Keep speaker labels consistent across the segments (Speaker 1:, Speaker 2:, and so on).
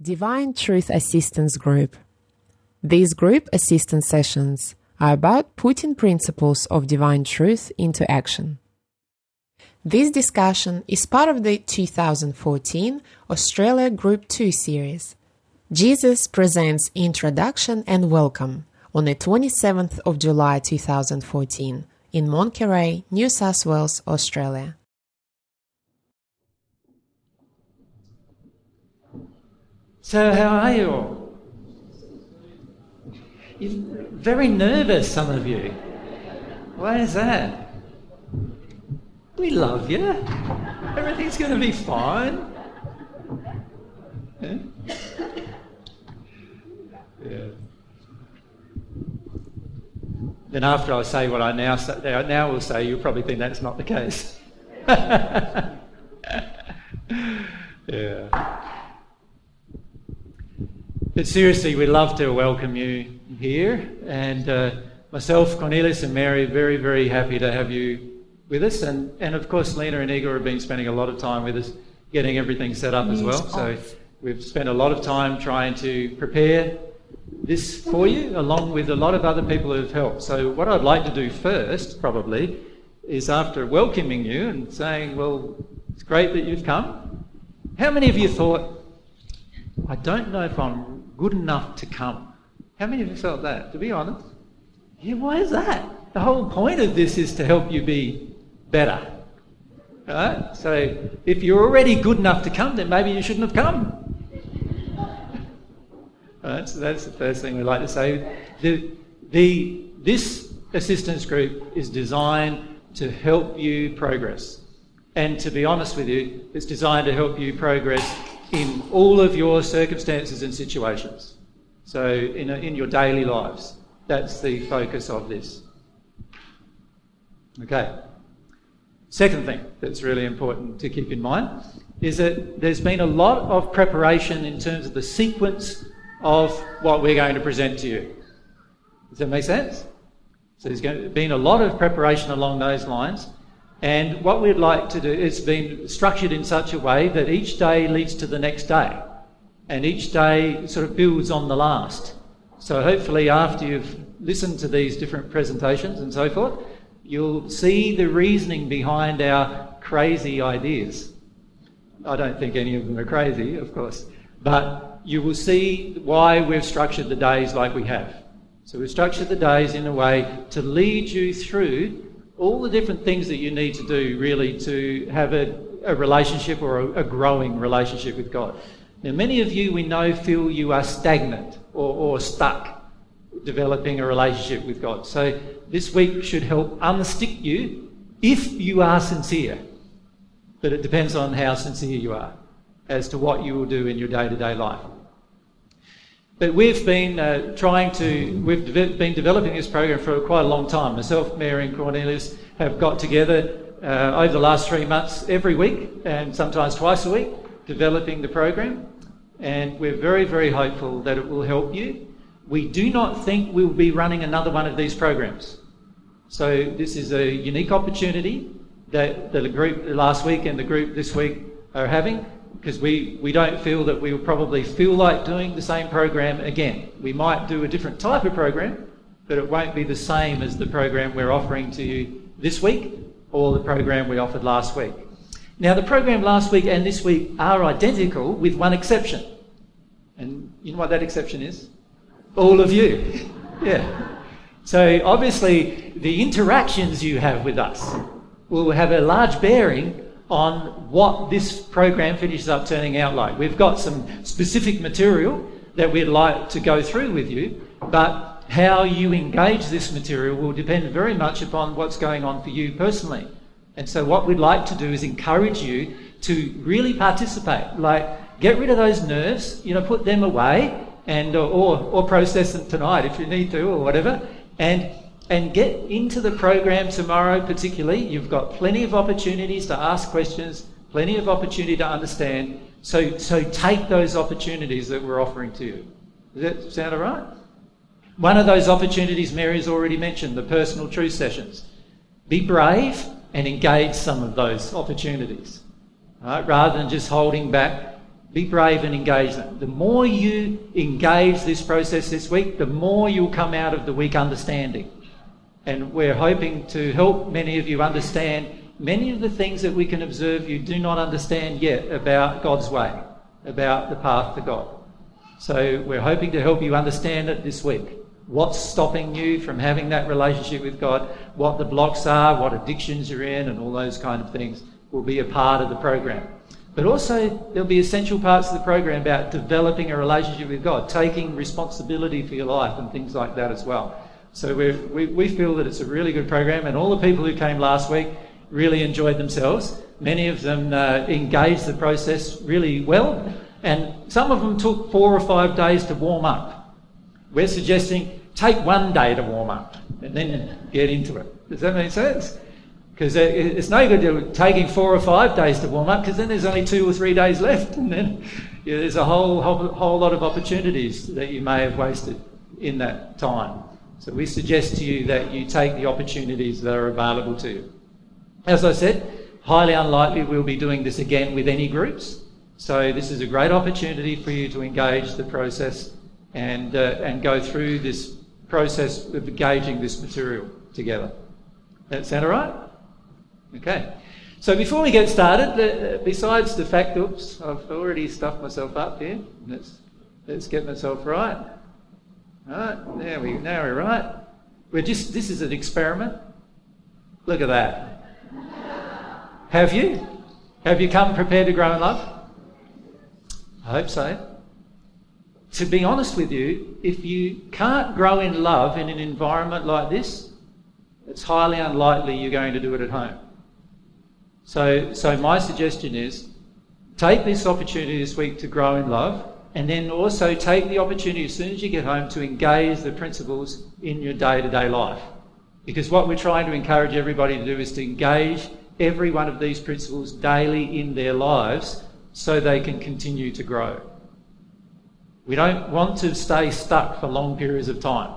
Speaker 1: Divine Truth Assistance Group. These group assistance sessions are about putting principles of divine truth into action. This discussion is part of the 2014 Australia Group 2 series. Jesus presents Introduction and Welcome on the 27th of July 2014 in Monterey, New South Wales, Australia.
Speaker 2: So, how are you all? You're very nervous, some of you. Why is that? We love you. Everything's going to be fine. Yeah? yeah. Then after I say what I now say, now will say, you'll probably think that's not the case. yeah. But seriously, we'd love to welcome you here. And uh, myself, Cornelius, and Mary very, very happy to have you with us. And, and of course, Lena and Igor have been spending a lot of time with us getting everything set up as well. So we've spent a lot of time trying to prepare this for you, along with a lot of other people who have helped. So, what I'd like to do first, probably, is after welcoming you and saying, Well, it's great that you've come. How many of you thought, I don't know if I'm good enough to come. How many of you felt that? To be honest? Yeah, why is that? The whole point of this is to help you be better. Right? So if you're already good enough to come, then maybe you shouldn't have come. Right, so that's the first thing we like to say. The, the, this assistance group is designed to help you progress. And to be honest with you, it's designed to help you progress in all of your circumstances and situations. So, in, a, in your daily lives, that's the focus of this. Okay. Second thing that's really important to keep in mind is that there's been a lot of preparation in terms of the sequence of what we're going to present to you. Does that make sense? So there's been a lot of preparation along those lines. And what we'd like to do is been structured in such a way that each day leads to the next day. And each day sort of builds on the last. So hopefully, after you've listened to these different presentations and so forth, you'll see the reasoning behind our crazy ideas. I don't think any of them are crazy, of course, but you will see why we've structured the days like we have. So we've structured the days in a way to lead you through all the different things that you need to do really to have a, a relationship or a, a, growing relationship with God. Now, many of you we know feel you are stagnant or, or stuck developing a relationship with God. So, this week should help unstick you if you are sincere. But it depends on how sincere you are as to what you will do in your day to day life. But we've been uh, trying to, we've de- been developing this program for quite a long time. Myself, Mary, and Cornelius have got together uh, over the last three months every week and sometimes twice a week developing the program. And we're very, very hopeful that it will help you. We do not think we'll be running another one of these programs. So this is a unique opportunity that the group last week and the group this week are having because we, we don't feel that we will probably feel like doing the same program again. We might do a different type of program, but it won't be the same as the program we're offering to you this week or the program we offered last week. Now, the program last week and this week are identical with one exception. And you know what that exception is? All of you. yeah. So, obviously, the interactions you have with us will have a large bearing on what this program finishes up turning out like. We've got some specific material that we'd like to go through with you, but how you engage this material will depend very much upon what's going on for you personally. And so, what we'd like to do is encourage you to really participate. Like, get rid of those nerves, you know, put them away, and or, or process them tonight if you need to, or whatever, and and get into the program tomorrow, particularly. You've got plenty of opportunities to ask questions, plenty of opportunity to understand. So, so take those opportunities that we're offering to you. Does that sound all right? One of those opportunities Mary's already mentioned, the personal truth sessions. Be brave and engage some of those opportunities. Right? Rather than just holding back Be brave and engage them. The more you engage this process this week, the more you'll come out of the week understanding. And we're hoping to help many of you understand many of the things that we can observe you do not understand yet about God's way, about the path to God. So we're hoping to help you understand it this week. What's stopping you from having that relationship with God, what the blocks are, what addictions you're in, and all those kind of things will be a part of the program. But also, there'll be essential parts of the program about developing a relationship with God, taking responsibility for your life, and things like that as well. So we we, feel that it's a really good program, and all the people who came last week really enjoyed themselves. Many of them uh, engaged the process really well, and some of them took four or five days to warm up. We're suggesting take one day to warm up and then get into it. Does that make sense? Because it's no good taking four or five days to warm up because then there's only two or three days left, and then you know, there's a whole, whole, whole lot of opportunities that you may have wasted in that time. So we suggest to you that you take the opportunities that are available to you. As I said, highly unlikely we'll be doing this again with any groups. So this is a great opportunity for you to engage the process and, uh, and go through this process of engaging this material together. That sound all right? Okay. So before we get started, the, besides the fact, oops, I've already stuffed myself up here. Let's, let's get myself right. Right, there we now we're right. We're just this is an experiment. Look at that. Have you? Have you come prepared to grow in love? I hope so. To be honest with you, if you can't grow in love in an environment like this, it's highly unlikely you're going to do it at home. So, so my suggestion is take this opportunity this week to grow in love, and then also take the opportunity as soon as you get home to engage the principles in your day to day life. Because what we're trying to encourage everybody to do is to engage every one of these principles daily in their lives so they can continue to grow. We don't want to stay stuck for long periods of time.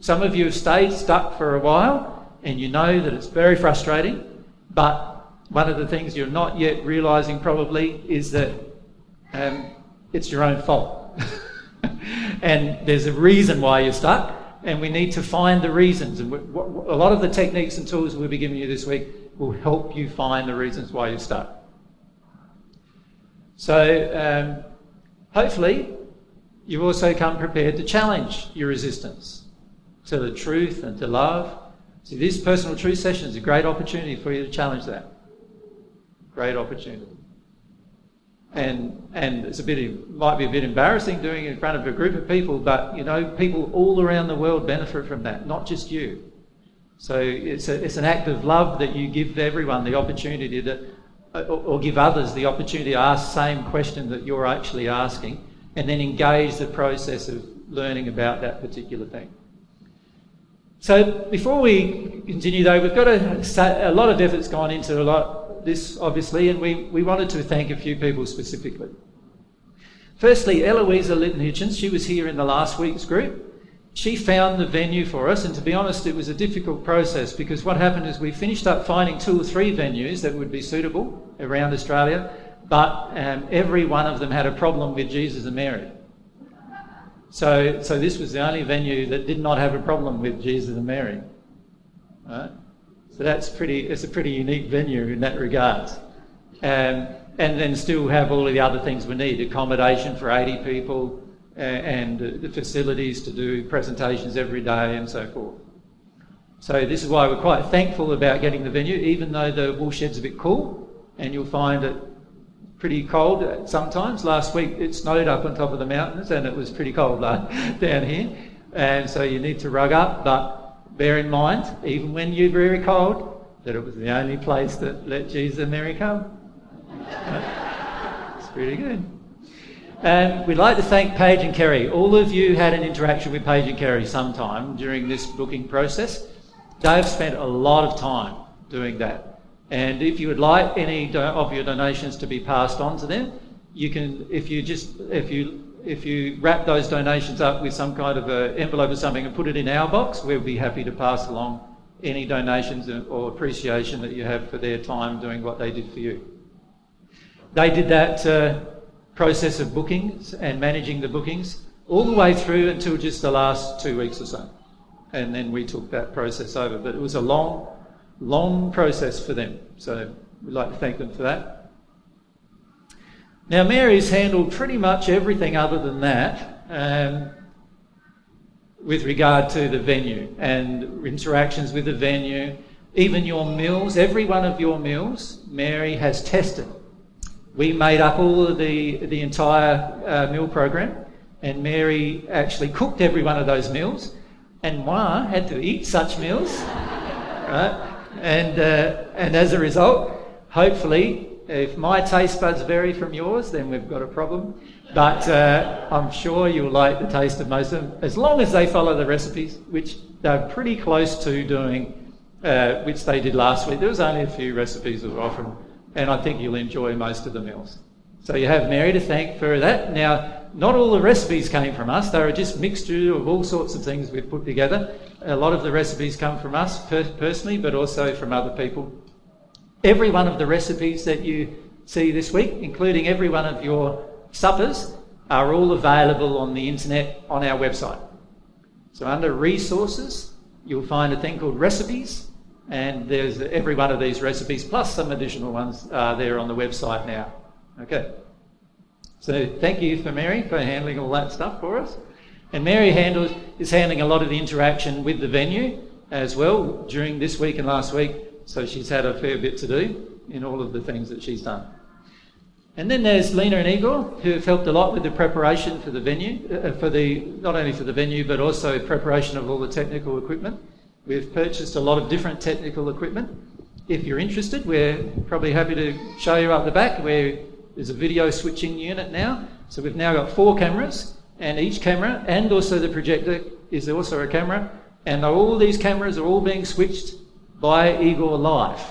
Speaker 2: Some of you have stayed stuck for a while and you know that it's very frustrating, but one of the things you're not yet realizing probably is that um, it's your own fault. and there's a reason why you're stuck, and we need to find the reasons. And a lot of the techniques and tools we'll be giving you this week will help you find the reasons why you're stuck. So, um, hopefully, you've also come prepared to challenge your resistance to the truth and to love. See, this personal truth session is a great opportunity for you to challenge that. Great opportunity. And, and it's a bit, might be a bit embarrassing doing it in front of a group of people, but you know, people all around the world benefit from that, not just you. So it's, a, it's an act of love that you give everyone the opportunity to, or, or give others the opportunity to ask the same question that you're actually asking, and then engage the process of learning about that particular thing. So before we continue, though, we've got a, a lot of effort's gone into a lot this, obviously, and we, we wanted to thank a few people specifically. Firstly, Eloisa Litton Hitchens, she was here in the last week's group. She found the venue for us, and to be honest, it was a difficult process because what happened is we finished up finding two or three venues that would be suitable around Australia, but um, every one of them had a problem with Jesus and Mary. So, so this was the only venue that did not have a problem with Jesus and Mary. Right? So that's pretty, it's a pretty unique venue in that regard. Um, and then still have all of the other things we need accommodation for 80 people and the facilities to do presentations every day and so forth. So this is why we're quite thankful about getting the venue, even though the woolshed's a bit cool and you'll find it pretty cold sometimes. Last week it snowed up on top of the mountains and it was pretty cold down here. And so you need to rug up, but bear in mind, even when you're very cold, that it was the only place that let Jesus and Mary come. it's pretty good. And we'd like to thank Paige and Kerry. All of you had an interaction with Paige and Kerry sometime during this booking process. They've spent a lot of time doing that. And if you would like any of your donations to be passed on to them, you can, if you just, if you if you wrap those donations up with some kind of an envelope or something and put it in our box, we'll be happy to pass along any donations or appreciation that you have for their time doing what they did for you. They did that uh, process of bookings and managing the bookings all the way through until just the last two weeks or so. And then we took that process over. But it was a long, long process for them. So we'd like to thank them for that. Now, Mary's handled pretty much everything other than that um, with regard to the venue and interactions with the venue. Even your meals, every one of your meals, Mary has tested. We made up all of the, the entire uh, meal program, and Mary actually cooked every one of those meals, and Moi had to eat such meals. right? And, uh, and as a result, hopefully, if my taste buds vary from yours, then we've got a problem. But uh, I'm sure you'll like the taste of most of them, as long as they follow the recipes, which they're pretty close to doing, uh, which they did last week. There was only a few recipes that were offered, and I think you'll enjoy most of the meals. So you have Mary to thank for that. Now, not all the recipes came from us. They were just mixture of all sorts of things we've put together. A lot of the recipes come from us per- personally, but also from other people. Every one of the recipes that you see this week, including every one of your suppers, are all available on the internet on our website. So under resources, you'll find a thing called recipes, and there's every one of these recipes plus some additional ones uh, there on the website now. Okay. So thank you for Mary for handling all that stuff for us. And Mary handles, is handling a lot of the interaction with the venue as well during this week and last week. So she's had a fair bit to do in all of the things that she's done. And then there's Lena and Igor, who have helped a lot with the preparation for the venue, uh, for the not only for the venue but also preparation of all the technical equipment. We've purchased a lot of different technical equipment. If you're interested, we're probably happy to show you up the back where there's a video switching unit now. So we've now got four cameras, and each camera and also the projector is also a camera, and all these cameras are all being switched by Igor live.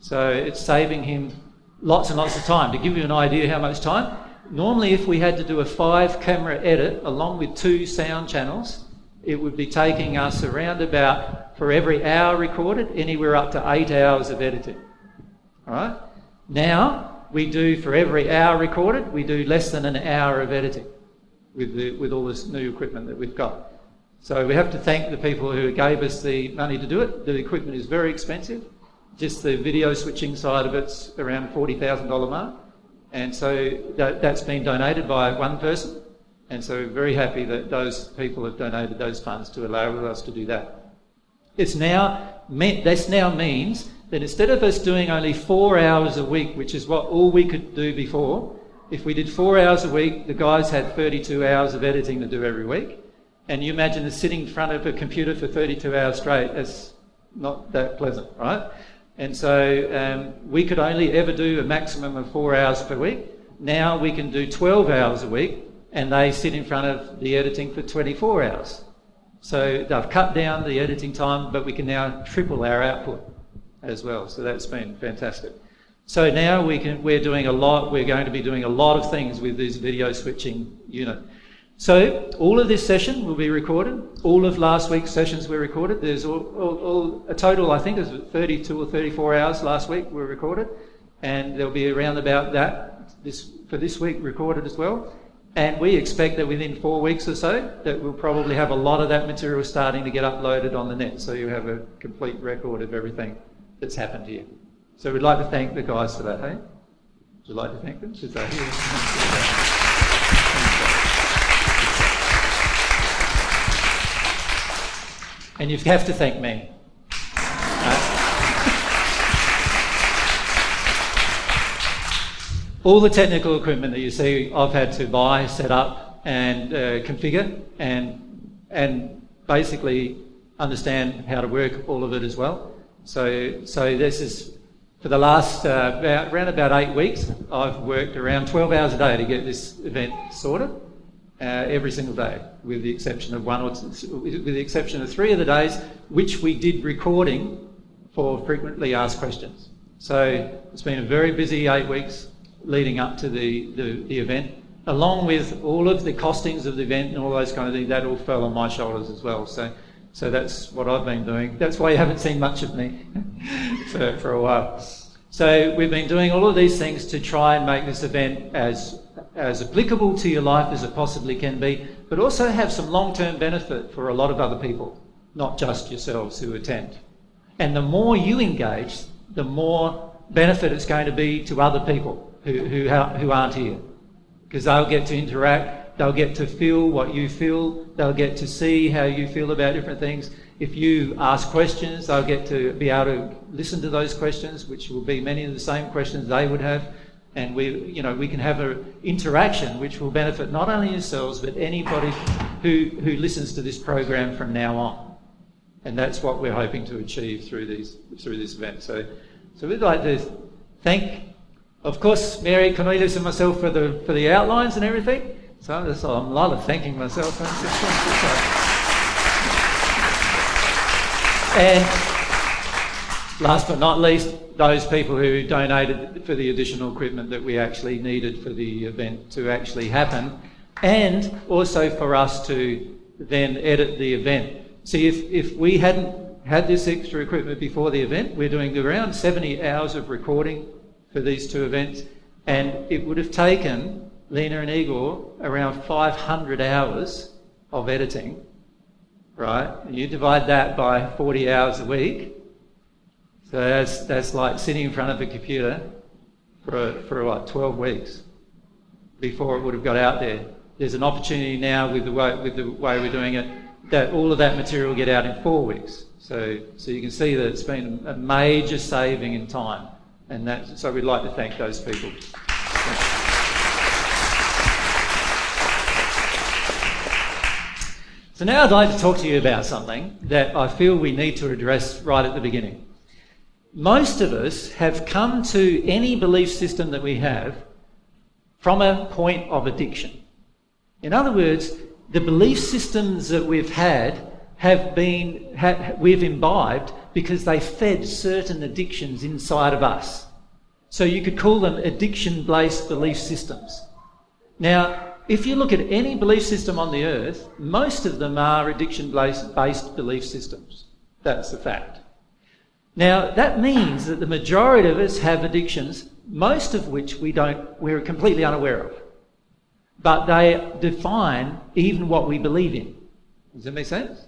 Speaker 2: So it's saving him lots and lots of time. To give you an idea how much time, normally if we had to do a five camera edit along with two sound channels, it would be taking us around about, for every hour recorded, anywhere up to eight hours of editing. All right? Now, we do, for every hour recorded, we do less than an hour of editing with, the, with all this new equipment that we've got. So we have to thank the people who gave us the money to do it. The equipment is very expensive. Just the video switching side of it's around $40,000 mark. And so that, that's been donated by one person. And so we're very happy that those people have donated those funds to allow us to do that. It's now meant, this now means that instead of us doing only four hours a week, which is what all we could do before, if we did four hours a week, the guys had 32 hours of editing to do every week. And you imagine sitting in front of a computer for 32 hours straight, it's not that pleasant, right? And so um, we could only ever do a maximum of four hours per week. Now we can do 12 hours a week, and they sit in front of the editing for 24 hours. So they've cut down the editing time, but we can now triple our output as well. So that's been fantastic. So now we can, we're doing a lot, we're going to be doing a lot of things with this video switching unit. So all of this session will be recorded. All of last week's sessions were recorded. There's all, all, all, a total, I think, of 32 or 34 hours last week were recorded, and there'll be around about that this, for this week recorded as well. And we expect that within four weeks or so, that we'll probably have a lot of that material starting to get uploaded on the net, so you have a complete record of everything that's happened here. So we'd like to thank the guys for that, hey? Would you like to thank them? Here. And you have to thank me. All the technical equipment that you see, I've had to buy, set up, and uh, configure, and and basically understand how to work all of it as well. So, so this is for the last uh, about, around about eight weeks. I've worked around 12 hours a day to get this event sorted uh, every single day, with the exception of one or two, with the exception of three of the days which we did recording for frequently asked questions. So it's been a very busy eight weeks leading up to the, the, the event, along with all of the costings of the event and all those kind of things. That all fell on my shoulders as well. So, so that's what I've been doing. That's why you haven't seen much of me for, for a while. So we've been doing all of these things to try and make this event as Uh, as applicable to your life as it possibly can be, but also have some long term benefit for a lot of other people, not just yourselves who attend. And the more you engage, the more benefit it's going to be to other people who, who, who aren't here. Because they'll get to interact, they'll get to feel what you feel, they'll get to see how you feel about different things. If you ask questions, they'll get to be able to listen to those questions, which will be many of the same questions they would have and we, you know, we can have an interaction which will benefit not only yourselves but anybody who, who listens to this program from now on. And that's what we're hoping to achieve through these through this event. So, so we'd like to thank, of course, Mary Cornelius and myself for the for the outlines and everything. So I'm a lot of thanking myself. And last but not least, those people who donated for the additional equipment that we actually needed for the event to actually happen, and also for us to then edit the event. See, if, if we hadn't had this extra equipment before the event, we're doing around 70 hours of recording for these two events, and it would have taken Lena and Igor around 500 hours of editing, right? And you divide that by 40 hours a week, so that's, that's like sitting in front of a computer for, for what, 12 weeks before it would have got out there. There's an opportunity now with the way, with the way we're doing it that all of that material get out in four weeks. So, so you can see that it's been a major saving in time. And that, so we'd like to thank those people. So now I'd like to talk to you about something that I feel we need to address right at the beginning most of us have come to any belief system that we have from a point of addiction. In other words, the belief systems that we've had have been, ha, we've imbibed because they fed certain addictions inside of us. So you could call them addiction based belief systems. Now, if you look at any belief system on the earth, most of them are addiction based belief systems. That's the fact. Now, that means that the majority of us have addictions, most of which we don't, we're completely unaware of. But they define even what we believe in. Does that make sense?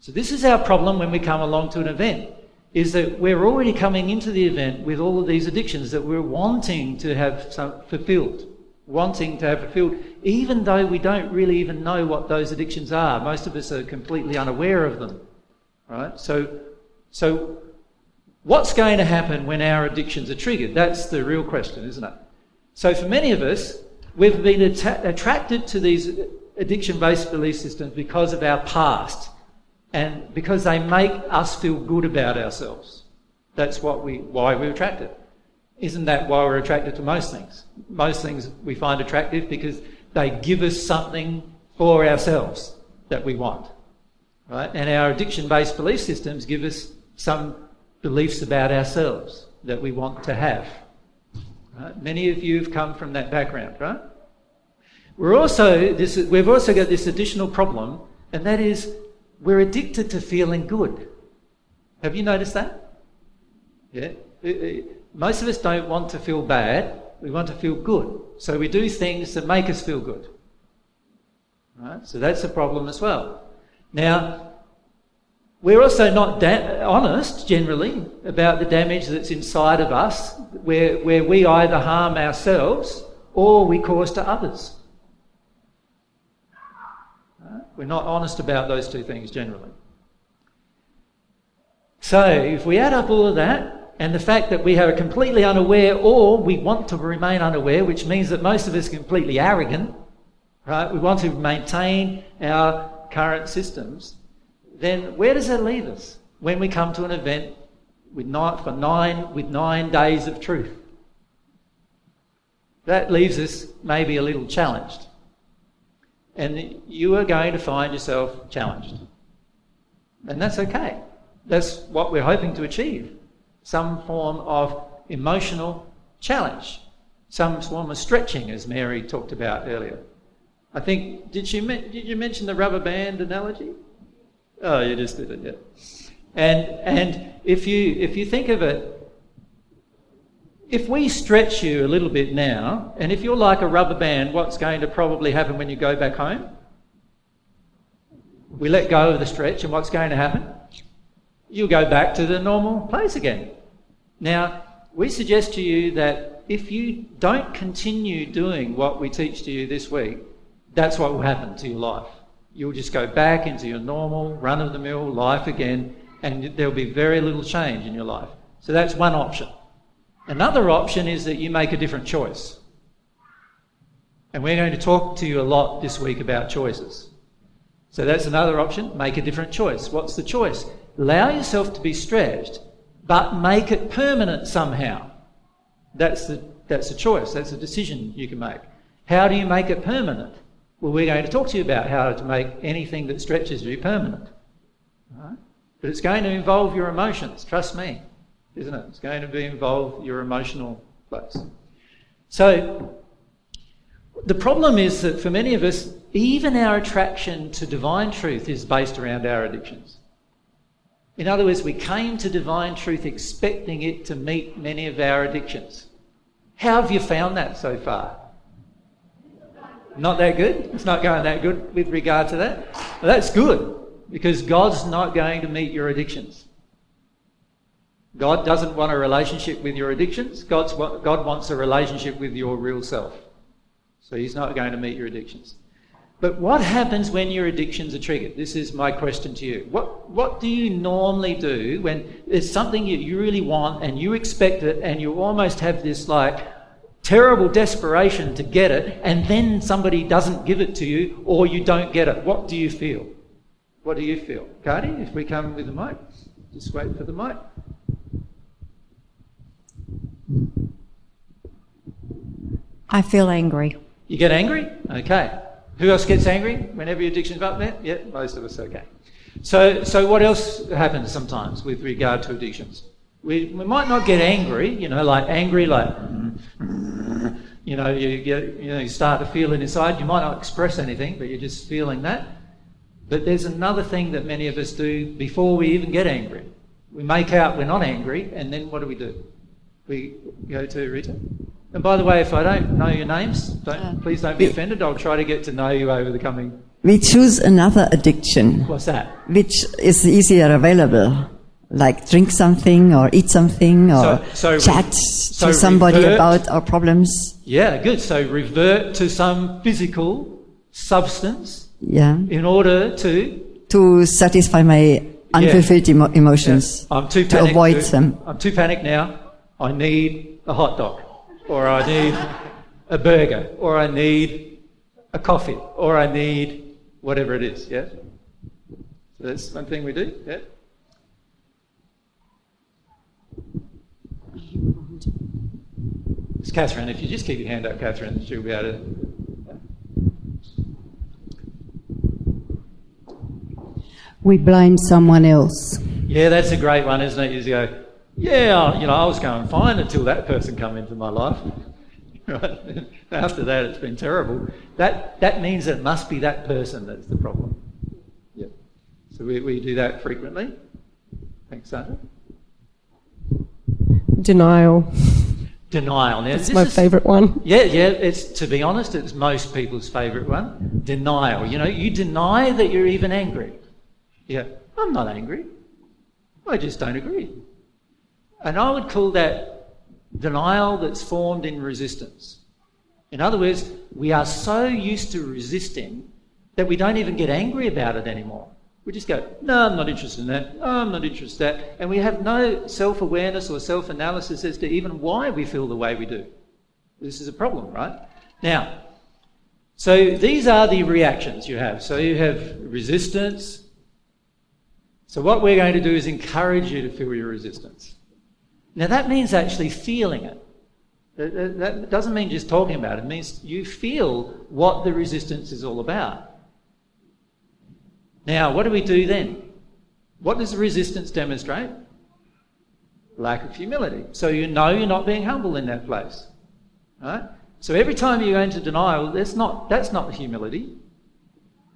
Speaker 2: So this is our problem when we come along to an event, is that we're already coming into the event with all of these addictions that we're wanting to have fulfilled. Wanting to have fulfilled, even though we don't really even know what those addictions are. Most of us are completely unaware of them. Right? So, so What's going to happen when our addictions are triggered? That's the real question, isn't it? So, for many of us, we've been att- attracted to these addiction based belief systems because of our past and because they make us feel good about ourselves. That's what we, why we're attracted. Isn't that why we're attracted to most things? Most things we find attractive because they give us something for ourselves that we want. Right? And our addiction based belief systems give us some beliefs about ourselves that we want to have. Right? Many of you have come from that background, right? We're also this, we've also got this additional problem, and that is we're addicted to feeling good. Have you noticed that? Yeah. Uh, uh, most of us don't want to feel bad. We want to feel good. So we do things that make us feel good. Right? So that's a problem as well. Now, we're also not da- honest, generally, about the damage that's inside of us, where, where we either harm ourselves or we cause to others. We're not honest about those two things generally. So, if we add up all of that, and the fact that we are completely unaware or we want to remain unaware, which means that most of us are completely arrogant, right? We want to maintain our current systems then where does that leave us when we come to an event with nine, for nine, with nine days of truth? That leaves us maybe a little challenged. And you are going to find yourself challenged. And that's okay. That's what we're hoping to achieve some form of emotional challenge, some form of stretching, as Mary talked about earlier. I think, did, she, did you mention the rubber band analogy? Oh, you just did it, yeah. And, and if, you, if you think of it, if we stretch you a little bit now, and if you're like a rubber band, what's going to probably happen when you go back home? We let go of the stretch, and what's going to happen? You'll go back to the normal place again. Now, we suggest to you that if you don't continue doing what we teach to you this week, that's what will happen to your life. You'll just go back into your normal, run of the mill life again, and there'll be very little change in your life. So that's one option. Another option is that you make a different choice. And we're going to talk to you a lot this week about choices. So that's another option. Make a different choice. What's the choice? Allow yourself to be stretched, but make it permanent somehow. That's the, that's a choice. That's a decision you can make. How do you make it permanent? Well, we're going to talk to you about how to make anything that stretches you permanent. Right? But it's going to involve your emotions, trust me, isn't it? It's going to be involve your emotional place. So the problem is that for many of us, even our attraction to divine truth is based around our addictions. In other words, we came to divine truth expecting it to meet many of our addictions. How have you found that so far? Not that good? It's not going that good with regard to that? Well, that's good because God's not going to meet your addictions. God doesn't want a relationship with your addictions. God's, God wants a relationship with your real self. So He's not going to meet your addictions. But what happens when your addictions are triggered? This is my question to you. What, what do you normally do when there's something you, you really want and you expect it and you almost have this like terrible desperation to get it and then somebody doesn't give it to you or you don't get it? What do you feel? What do you feel? Cardi, if we come with the mic, just wait for the mic.
Speaker 3: I feel angry.
Speaker 2: You get angry? Okay. Who else gets angry whenever your addiction's up there? Yeah, most of us. Okay. So, so what else happens sometimes with regard to addictions? We, we might not get angry, you know, like angry, like, you know, you get, you know, you start to feel it inside. You might not express anything, but you're just feeling that. But there's another thing that many of us do before we even get angry. We make out we're not angry, and then what do we do? We go to Rita. And by the way, if I don't know your names, don't, uh, please don't be offended. I'll try to get to know you over the coming.
Speaker 3: We choose another addiction.
Speaker 2: What's that?
Speaker 3: Which is easier available, like drink something or eat something or so, so chat so to somebody revert, about our problems.
Speaker 2: Yeah, good. So revert to some physical substance.
Speaker 3: Yeah.
Speaker 2: In order to
Speaker 3: to satisfy my unfulfilled yeah. emo- emotions.
Speaker 2: Yeah. I'm too
Speaker 3: to avoid to, them.
Speaker 2: I'm too panicked now. I need a hot dog or I need a burger, or I need a coffee, or I need whatever it is. Yeah? So that's one thing we do. Yeah? It's Catherine. If you just keep your hand up, Catherine, she'll be able to.
Speaker 4: We blame someone else.
Speaker 2: Yeah, that's a great one, isn't it? You go, yeah, you know, I was going fine until that person come into my life. Right? After that, it's been terrible. That, that means it must be that person that's the problem. Yep. So we, we do that frequently. Thanks, Sandra.
Speaker 5: Denial.
Speaker 2: Denial.
Speaker 5: Now, it's my is, favourite one.
Speaker 2: Yeah, yeah. It's to be honest, it's most people's favourite one. Denial. You know, you deny that you're even angry. Yeah, I'm not angry. I just don't agree. And I would call that denial that's formed in resistance. In other words, we are so used to resisting that we don't even get angry about it anymore. We just go, no, I'm not interested in that. I'm not interested in that. And we have no self awareness or self analysis as to even why we feel the way we do. This is a problem, right? Now, so these are the reactions you have. So you have resistance. So what we're going to do is encourage you to feel your resistance. Now, that means actually feeling it. That doesn't mean just talking about it. It means you feel what the resistance is all about. Now, what do we do then? What does resistance demonstrate? Lack of humility. So you know you're not being humble in that place. Right? So every time you go into denial, that's not, that's not humility.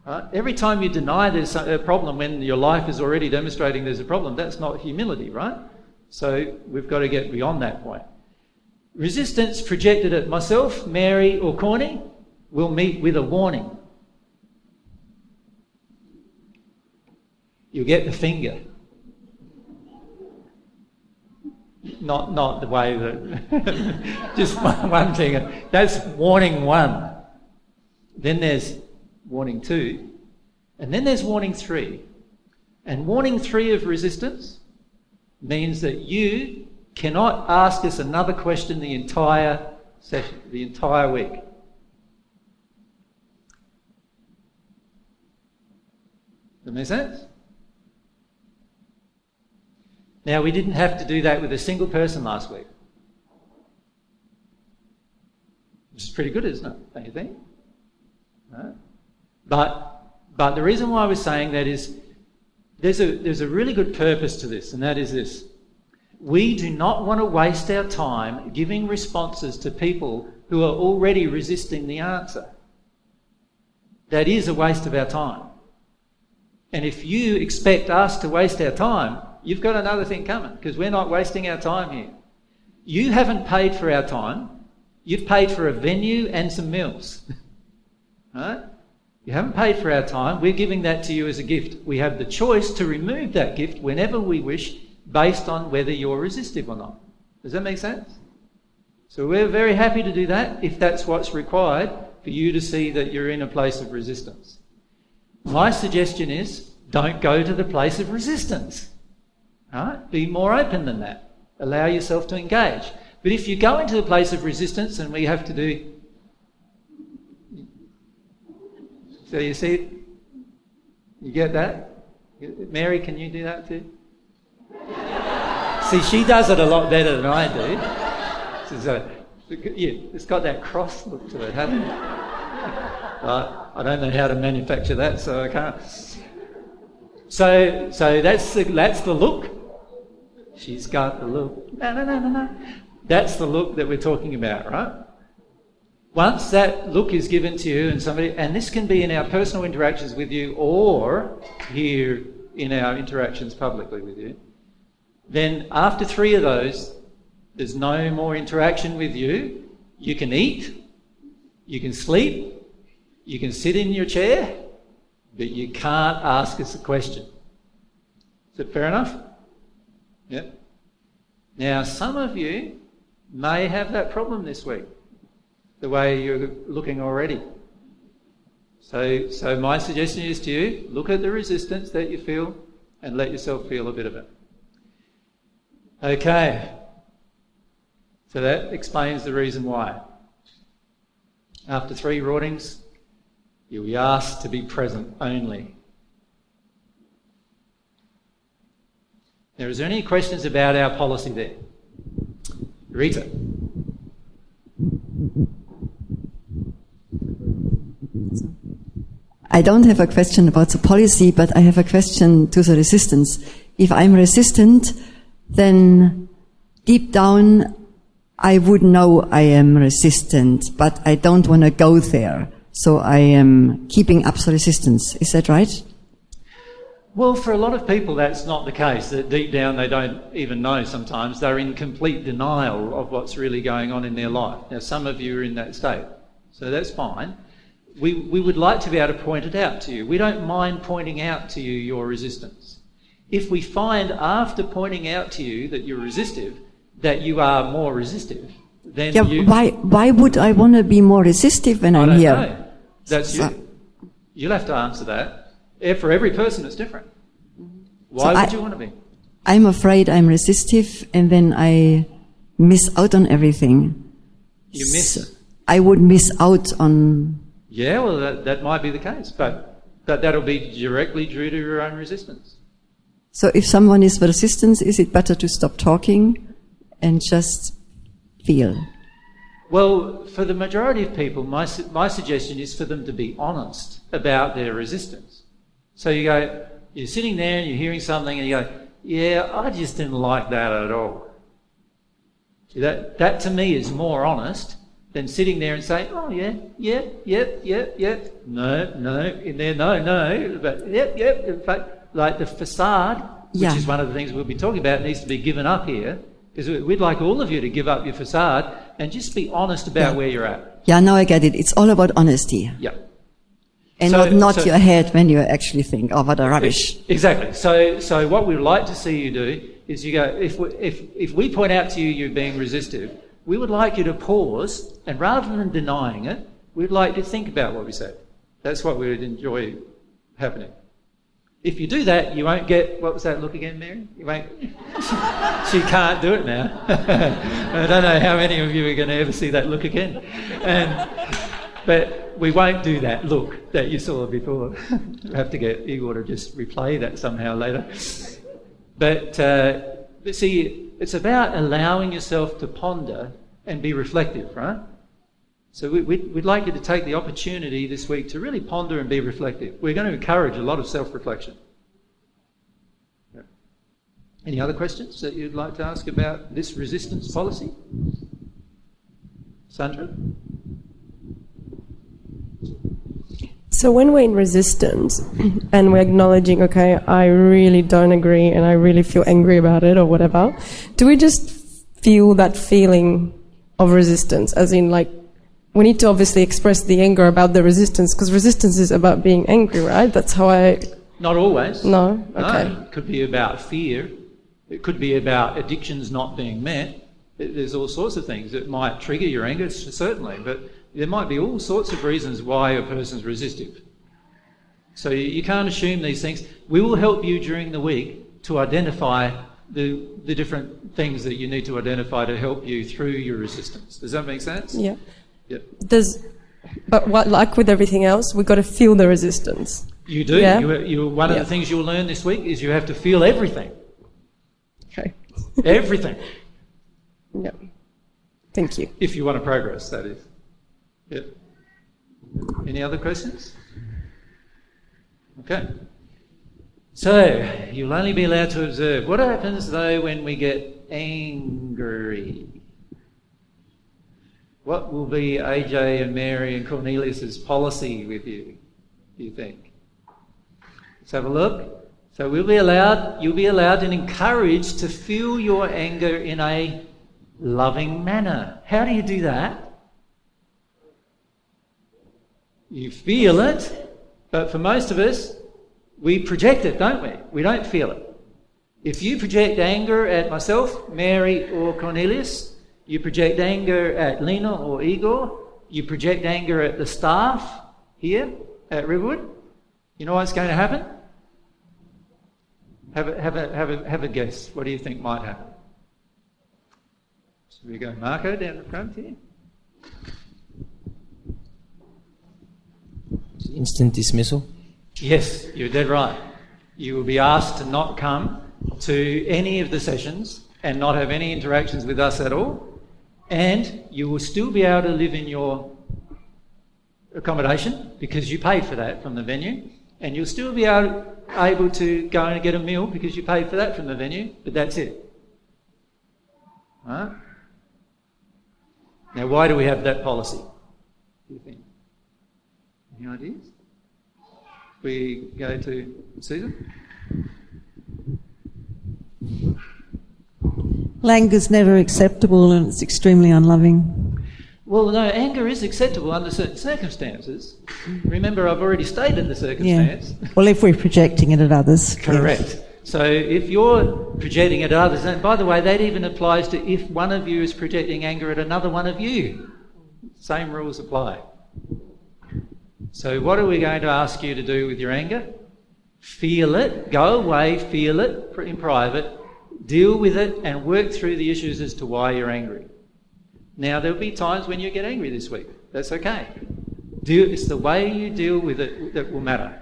Speaker 2: Right? Every time you deny there's a problem when your life is already demonstrating there's a problem, that's not humility, right? So we've got to get beyond that point. Resistance projected at myself, Mary, or Corny will meet with a warning. You get the finger. Not, not the way that, just one, one finger. That's warning one. Then there's warning two. And then there's warning three. And warning three of resistance means that you cannot ask us another question the entire session, the entire week. Does that make sense? Now, we didn't have to do that with a single person last week. Which is pretty good, isn't it? Don't you think? No? But, but the reason why we're saying that is there's a, there's a really good purpose to this, and that is this. We do not want to waste our time giving responses to people who are already resisting the answer. That is a waste of our time. And if you expect us to waste our time, you've got another thing coming because we're not wasting our time here. You haven't paid for our time. You've paid for a venue and some meals. right? You haven't paid for our time. We're giving that to you as a gift. We have the choice to remove that gift whenever we wish based on whether you're resistive or not. Does that make sense? So we're very happy to do that if that's what's required for you to see that you're in a place of resistance. My suggestion is don't go to the place of resistance. Be more open than that. Allow yourself to engage. But if you go into the place of resistance and we have to do. So you see, you get that? Mary, can you do that too? see, she does it a lot better than I do. She's a, yeah, it's got that cross look to it, hasn't it? I don't know how to manufacture that, so I can't. So, so that's the, that's the look. She's got the look. No, no, no, no, no. That's the look that we're talking about, right? Once that look is given to you and somebody, and this can be in our personal interactions with you or here in our interactions publicly with you, then after three of those, there's no more interaction with you. You can eat, you can sleep, you can sit in your chair, but you can't ask us a question. Is it fair enough? Yeah. Now, some of you may have that problem this week, the way you're looking already. So, so my suggestion is to you look at the resistance that you feel and let yourself feel a bit of it. Okay. So that explains the reason why. After three rortings, you'll be asked to be present only. Now, is there any questions about our policy there? Rita.
Speaker 3: I don't have a question about the policy, but I have a question to the resistance. If I'm resistant, then deep down I would know I am resistant, but I don't want to go there. So I am keeping up the resistance. Is that right?
Speaker 2: Well, for a lot of people, that's not the case. That deep down, they don't even know sometimes. They're in complete denial of what's really going on in their life. Now, some of you are in that state, so that's fine. We, we would like to be able to point it out to you. We don't mind pointing out to you your resistance. If we find after pointing out to you that you're resistive, that you are more resistive, then
Speaker 3: yeah,
Speaker 2: you,
Speaker 3: why, why would I want to be more resistive when
Speaker 2: I
Speaker 3: I'm here?
Speaker 2: Know. That's you. You'll have to answer that. For every person, it's different. Why so would I, you want to be?
Speaker 3: I'm afraid I'm resistive, and then I miss out on everything.
Speaker 2: You miss it.
Speaker 3: I would miss out on.
Speaker 2: Yeah, well, that, that might be the case, but that, that'll be directly due to your own resistance.
Speaker 3: So, if someone is resistant, is it better to stop talking and just feel?
Speaker 2: Well, for the majority of people, my, my suggestion is for them to be honest about their resistance. So you go, you're sitting there and you're hearing something and you go, yeah, I just didn't like that at all. See, that, that to me is more honest than sitting there and saying, oh, yeah, yeah, yeah, yeah, yeah. No, no, in there, no, no. But, yep, yep. In fact, like the facade, which is one of the things we'll be talking about, needs to be given up here. Because we'd like all of you to give up your facade and just be honest about where you're at.
Speaker 3: Yeah, now I get it. It's all about honesty.
Speaker 2: Yeah.
Speaker 3: And
Speaker 2: So-
Speaker 3: not, not
Speaker 2: so-
Speaker 3: your head when you actually think, oh, what a rubbish.
Speaker 2: Exactly. So, so what we'd like to see you do is you go, if we, if, if we point out to you you're being resistive, we would like you to pause and rather than denying it, we'd like to think about what we said. That's what we would enjoy happening. If you do that, you won't get, what was that look again, Mary? You won't, she can't do it now. I don't know how many of you are going to ever see that look again. And, but we won't do that look that you saw before. we have to get Igor to just replay that somehow later. But, uh, see, it's about allowing yourself to ponder and be reflective, right? So we, we'd, we'd like you to take the opportunity this week to really ponder and be reflective. We're going to encourage a lot of self reflection. Any other questions that you'd like to ask about this resistance policy? Sandra?
Speaker 5: So when we're in resistance and we're acknowledging, okay, I really don't agree and I really feel angry about it or whatever, do we just feel that feeling of resistance? As in, like, we need to obviously express the anger about the resistance because resistance is about being angry, right? That's how I.
Speaker 2: Not always.
Speaker 5: No? Okay.
Speaker 2: No, it could be about fear. It could be about addictions not being met. It- There's all sorts of things that might trigger your anger, certainly, but there might be all sorts of reasons why a person's resistive. So you, you can't assume these things. We will help you during the week to identify the, the different things that you need to identify to help you through your resistance. Does that make sense?
Speaker 5: Yeah.
Speaker 2: Yep.
Speaker 5: Does. But what, like with everything else, we've got to feel the resistance.
Speaker 2: You do.
Speaker 5: Yeah.
Speaker 2: You, you, one of
Speaker 5: Yeah.
Speaker 2: the things you'll learn this week is you have to feel everything.
Speaker 5: Okay.
Speaker 2: Everything.
Speaker 5: Yeah. Thank you.
Speaker 2: If you want to progress, that is. Yep. Any other questions? Okay. So, you'll only be allowed to observe. What happens though when we get angry? What will be AJ and Mary and Cornelius's policy with you, do you think? Let's have a look. So we'll be allowed, you'll be allowed and encouraged to feel your anger in a loving manner. How do you do that? You feel it, but for most of us, we project it, don't we? We don't feel it. If you project anger at myself, Mary, or Cornelius, you project anger at Lena or Igor, you project anger at the staff here at Riverwood, you know what's going to happen? Have a, have a, have a, have a guess. What do you think might happen? So we go Marco down the front here.
Speaker 6: Instant dismissal.
Speaker 2: Yes, you're dead right. You will be asked to not come to any of the sessions and not have any interactions with us at all. And you will still be able to live in your accommodation because you paid for that from the venue. And you'll still be able, to go and get a meal because you paid for that from the venue, but that's it. Now, why do we have that policy? Do you think? Any ideas? We go to Susan.
Speaker 7: Langer's never acceptable and it's extremely unloving.
Speaker 2: Well, no, anger is acceptable under certain circumstances. Remember, I've already stated the circumstance.
Speaker 7: Well, if we're projecting it at others.
Speaker 2: Correct. So if you're projecting it at others, and by the way, that even applies to if one of you is projecting anger at another one of you. Same rules apply. So, what are we going to ask you to do with your anger? Feel it, go away, feel it in private, deal with it, and work through the issues as to why you're angry. Now, there'll be times when you get angry this week. That's okay. It's the way you deal with it that will matter.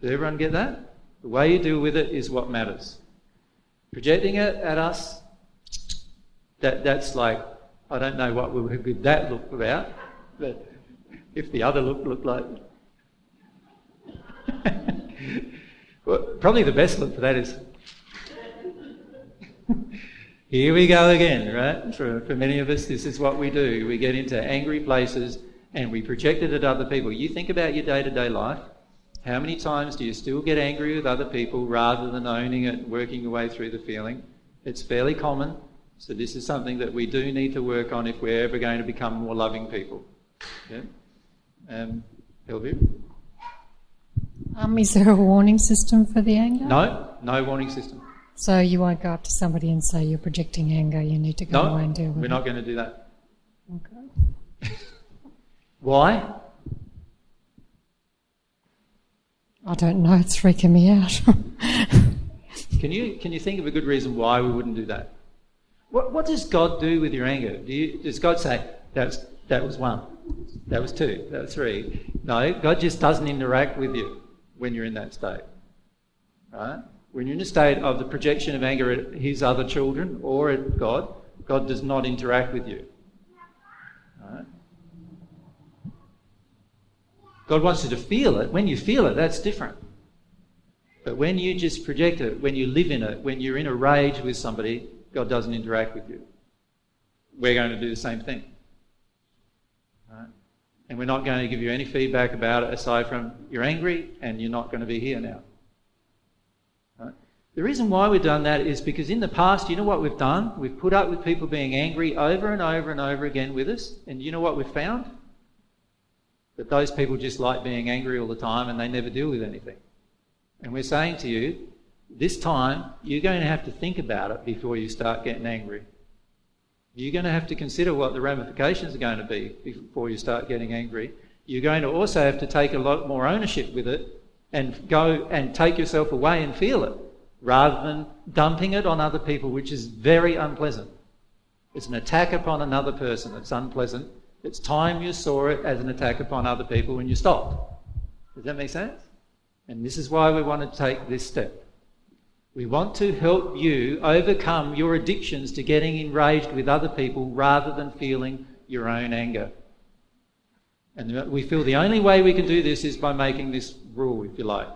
Speaker 2: Does everyone get that? The way you deal with it is what matters. Projecting it at us, that, that's like, I don't know what would that look about, but if the other look looked like. well, probably the best look for that is. Here we go again, right? For, for many of us, this is what we do. We get into angry places and we project it at other people. You think about your day to day life. How many times do you still get angry with other people rather than owning it and working your way through the feeling? It's fairly common. So this is something that we do need to work on if we're ever going to become more loving people. Yeah? Um, Elvira?
Speaker 6: Um, is there a warning system for the anger?
Speaker 2: No, no warning system.
Speaker 6: So you won't go up to somebody and say you're projecting anger. You need to go
Speaker 2: No,
Speaker 6: away and deal with
Speaker 2: we're
Speaker 6: it.
Speaker 2: not going to do that.
Speaker 6: Okay.
Speaker 2: Why?
Speaker 6: I don't know. It's freaking me out.
Speaker 2: Can you can you think of a good reason why we wouldn't do that? What what does God do with your anger? Do you, does God say that's that was one, that was two, that was three? No, God just doesn't interact with you when you're in that state. Right? When you're in a state of the projection of anger at His other children or at God, God does not interact with you. Right? God wants you to feel it. When you feel it, that's different. But when you just project it, when you live in it, when you're in a rage with somebody, God doesn't interact with you. We're going to do the same thing. Right? And we're not going to give you any feedback about it aside from you're angry and you're not going to be here now. Right? The reason why we've done that is because in the past, you know what we've done? We've put up with people being angry over and over and over again with us. And you know what we've found? That those people just like being angry all the time and they never deal with anything. And we're saying to you, this time you're going to have to think about it before you start getting angry. You're going to have to consider what the ramifications are going to be before you start getting angry. You're going to also have to take a lot more ownership with it and go and take yourself away and feel it rather than dumping it on other people, which is very unpleasant. It's an attack upon another person. It's unpleasant. It's time you saw it as an attack upon other people when you stopped. Does that make sense? And this is why we want to take this step. We want to help you overcome your addictions to getting enraged with other people rather than feeling your own anger. And we feel the only way we can do this is by making this rule, if you like.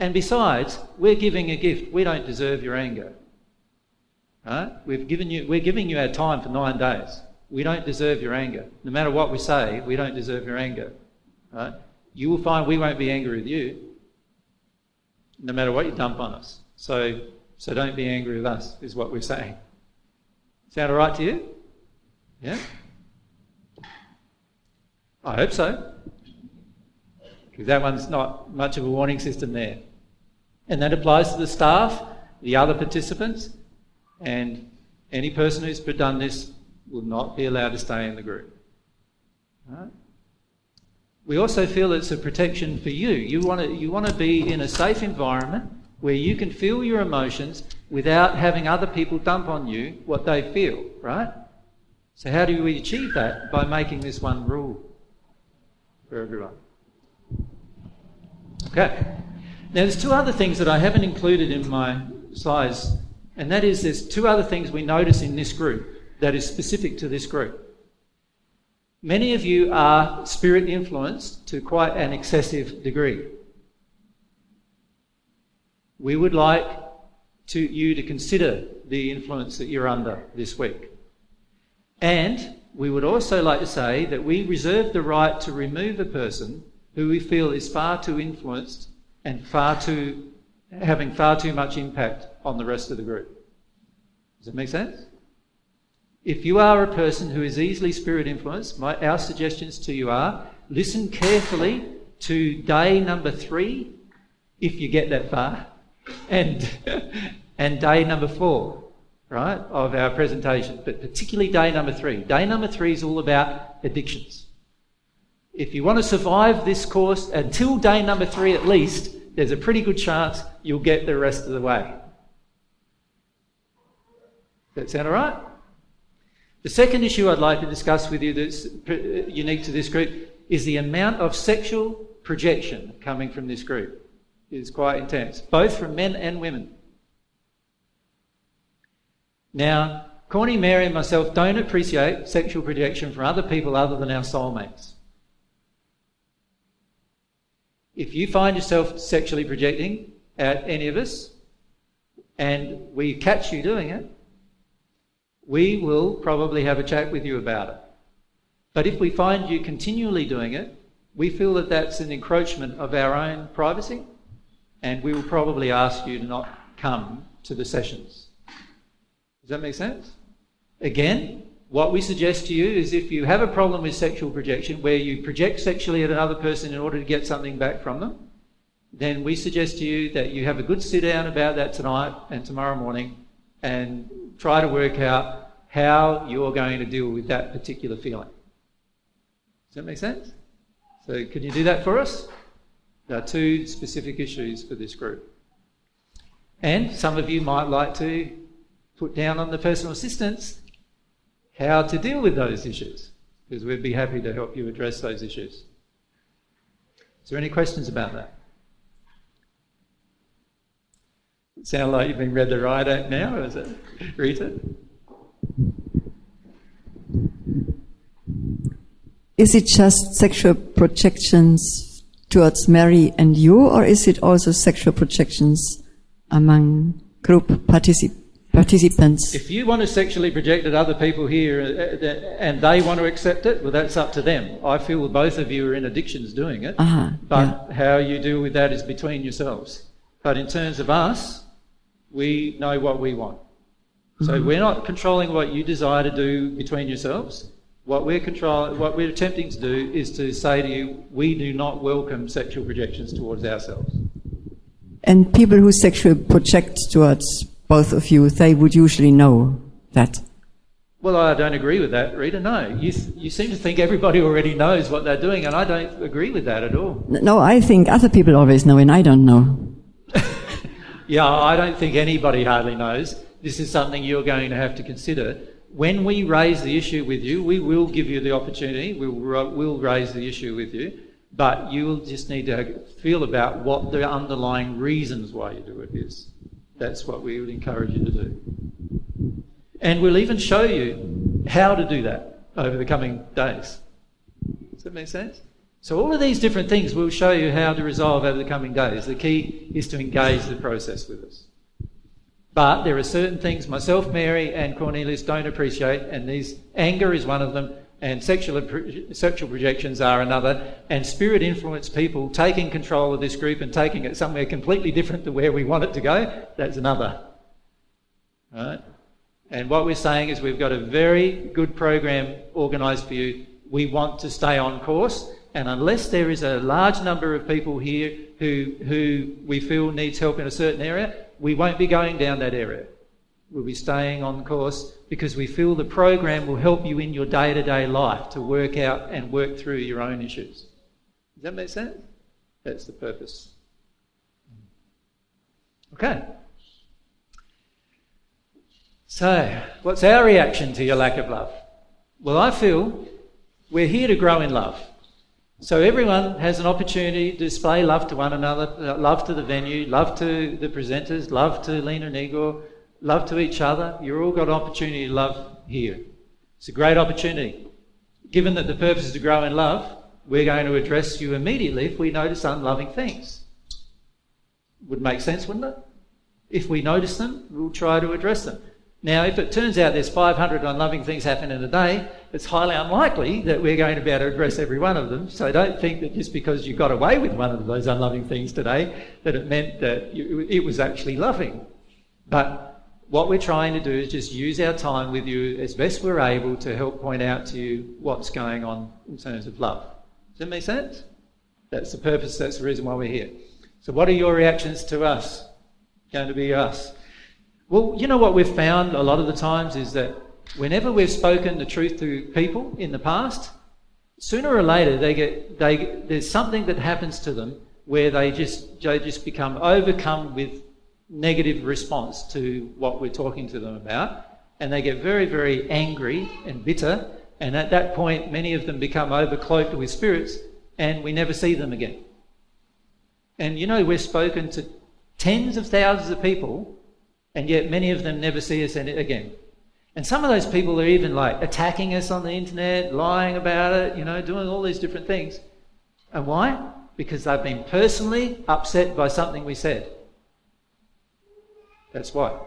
Speaker 2: And besides, we're giving a gift. We don't deserve your anger. Right? We've given you, we're giving you our time for nine days. We don't deserve your anger. No matter what we say, we don't deserve your anger. Right? You will find we won't be angry with you, no matter what you dump on us. So, so don't be angry with us, is what we're saying. Sound all right to you? Yeah? I hope so. Because that one's not much of a warning system there. And that applies to the staff, the other participants, and any person who's done this will not be allowed to stay in the group. Right? We also feel it's a protection for you. You want to, you want to be in a safe environment where you can feel your emotions without having other people dump on you what they feel, right? So, how do we achieve that? By making this one rule for everyone. Okay. Now, there's two other things that I haven't included in my slides, and that is there's two other things we notice in this group that is specific to this group. Many of you are spirit influenced to quite an excessive degree. We would like to, you to consider the influence that you're under this week. And we would also like to say that we reserve the right to remove a person who we feel is far too influenced and far too having far too much impact on the rest of the group. Does that make sense? If you are a person who is easily spirit influenced, my, our suggestions to you are listen carefully to day number three, if you get that far, and, and day number four, right, of our presentation, but particularly day number three. Day number three is all about addictions. If you want to survive this course until day number three at least, there's a pretty good chance you'll get the rest of the way. That sound all right? The second issue I'd like to discuss with you that's uh, unique to this group is the amount of sexual projection coming from this group. Is quite intense, both from men and women. Now, Corny, Mary, and myself don't appreciate sexual projection from other people other than our soulmates. If you find yourself sexually projecting at any of us, and we catch you doing it, we will probably have a chat with you about it. But if we find you continually doing it, we feel that that's an encroachment of our own privacy, and we will probably ask you to not come to the sessions. Does that make sense? Again, what we suggest to you is if you have a problem with sexual projection where you project sexually at another person in order to get something back from them, then we suggest to you that you have a good sit down about that tonight and tomorrow morning and try to work out how you're going to deal with that particular feeling. Does that make sense? So, can you do that for us? There are two specific issues for this group. And some of you might like to put down on the personal assistants how to deal with those issues, because we'd be happy to help you address those issues. Is there any questions about that? Sound like you've been read the riot act now, is it, Rita?
Speaker 3: Is it just sexual projections towards Mary and you, or is it also sexual projections among group partici- participants?
Speaker 2: If you want to sexually project at other people here uh, uh, and they want to accept it, well, that's up to them. I feel both of you are in addictions doing it,
Speaker 3: Uh-huh,
Speaker 2: but how you deal with that is between yourselves. But in terms of us, we know what we want. So we're not controlling what you desire to do between yourselves. What we're control, what we're attempting to do is to say to you, we do not welcome sexual projections towards ourselves.
Speaker 3: And people who sexually project towards both of you, they would usually know that.
Speaker 2: Well, I don't agree with that, Rita. No, you, you seem to think everybody already knows what they're doing, and I don't agree with that at all.
Speaker 3: No, I think other people always know and I don't know.
Speaker 2: Yeah, I don't think anybody hardly knows. This is something you're going to have to consider. When we raise the issue with you, we will give you the opportunity, we'll, we'll raise the issue with you, but you will just need to feel about what the underlying reasons why you do it is. That's what we would encourage you to do. And we'll even show you how to do that over the coming days. Does that make sense? So, all of these different things we'll show you how to resolve over the coming days. The key is to engage the process with us. But there are certain things myself, Mary, and Cornelius don't appreciate, and these anger is one of them, and sexual, sexual projections are another, and spirit influenced people taking control of this group and taking it somewhere completely different to where we want it to go, that's another. Right? And what we're saying is we've got a very good program organised for you. We want to stay on course, and unless there is a large number of people here who, who we feel needs help in a certain area, we won't be going down that area. We'll be staying on course because we feel the program will help you in your day to day life to work out and work through your own issues. Does that make sense? That's the purpose. Okay. So, what's our reaction to your lack of love? Well, I feel we're here to grow in love. So everyone has an opportunity to display love to one another, uh, love to the venue, love to the presenters, love to Lena and Igor, love to each other. You've all got an opportunity to love here. It's a great opportunity. Given that the purpose is to grow in love, we're going to address you immediately if we notice unloving things. Would make sense, wouldn't it? If we notice them, we'll try to address them. Now, if it turns out there's 500 unloving things happen in a day, it's highly unlikely that we're going to be able to address every one of them. So don't think that just because you got away with one of those unloving things today, that it meant that it was actually loving. But what we're trying to do is just use our time with you as best we're able to help point out to you what's going on in terms of love. Does that make sense? That's the purpose, that's the reason why we're here. So, what are your reactions to us? Going to be us. Well, you know what we've found a lot of the times is that whenever we've spoken the truth to people in the past, sooner or later they get they there's something that happens to them where they just they just become overcome with negative response to what we're talking to them about, and they get very very angry and bitter, and at that point many of them become overcloaked with spirits, and we never see them again. And you know we've spoken to tens of thousands of people and yet many of them never see us again. And some of those people are even like attacking us on the internet, lying about it, you know, doing all these different things. And why? Because they've been personally upset by something we said. That's why.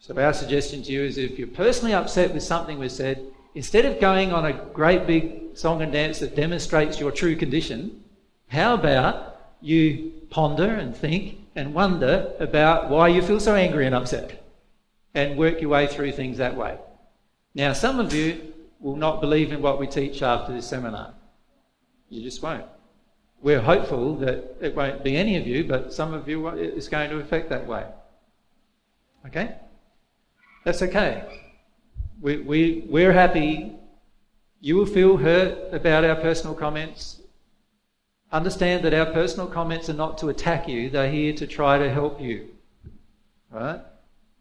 Speaker 2: So our suggestion to you is if you're personally upset with something we said, instead of going on a great big song and dance that demonstrates your true condition, how about you ponder and think and wonder about why you feel so angry and upset. and work your way through things that way. Now, some of you will not believe in what we teach after this seminar. You just won't. We're hopeful that it won't be any of you, but some of you it's going to affect that way. Okay? That's okay. We, we, we're happy. You will feel hurt about our personal comments. Understand that our personal comments are not to attack you, they're here to try to help you. Right?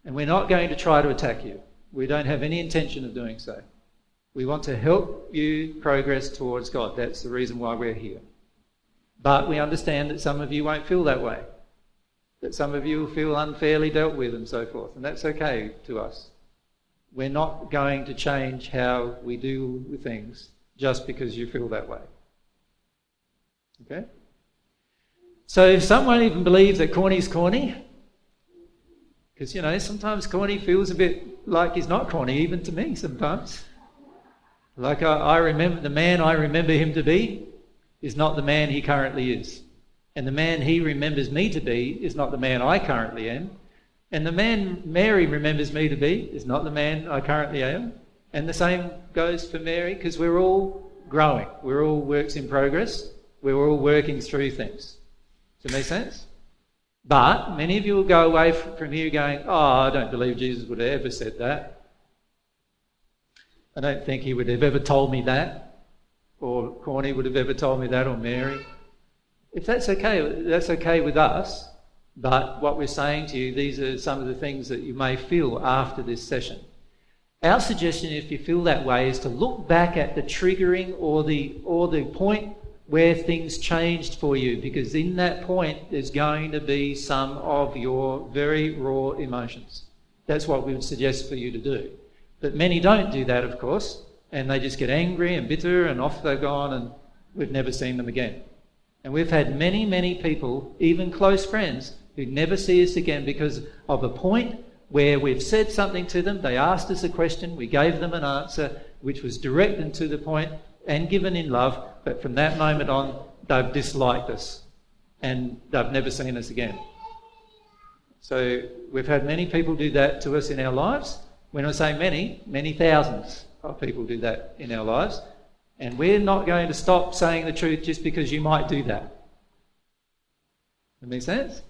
Speaker 2: And we're not going to try to attack you. We don't have any intention of doing so. We want to help you progress towards God. That's the reason why we're here. But we understand that some of you won't feel that way. That some of you will feel unfairly dealt with and so forth. And that's okay to us. We're not going to change how we deal with things just because you feel that way. Okay? So if someone even believes that corny's corny, because you know sometimes corny feels a bit like he's not corny, even to me sometimes. Like I, I remember the man I remember him to be is not the man he currently is. And the man he remembers me to be is not the man I currently am. And the man Mary remembers me to be is not the man I currently am. And the same goes for Mary because we're all growing. We're all works in progress. We're all working through things. Does that make sense? But many of you will go away from here going, Oh, I don't believe Jesus would have ever said that. I don't think he would have ever told me that, or Corny would have ever told me that, or Mary. If that's okay, that's okay with us. But what we're saying to you, these are some of the things that you may feel after this session. Our suggestion, if you feel that way, is to look back at the triggering or the or the point where things changed for you, because in that point there's going to be some of your very raw emotions. That's what we would suggest for you to do. But many don't do that, of course, and they just get angry and bitter and off they've gone and we've never seen them again. And we've had many, many people, even close friends, who never see us again because of a point where we've said something to them, they asked us a question, we gave them an answer which was direct and to the point and given in love, but from that moment on, they've disliked us and they've never seen us again. So we've had many people do that to us in our lives, when I say many, many thousands of people do that in our lives. And we're not going to stop saying the truth just because you might do that. That makes sense?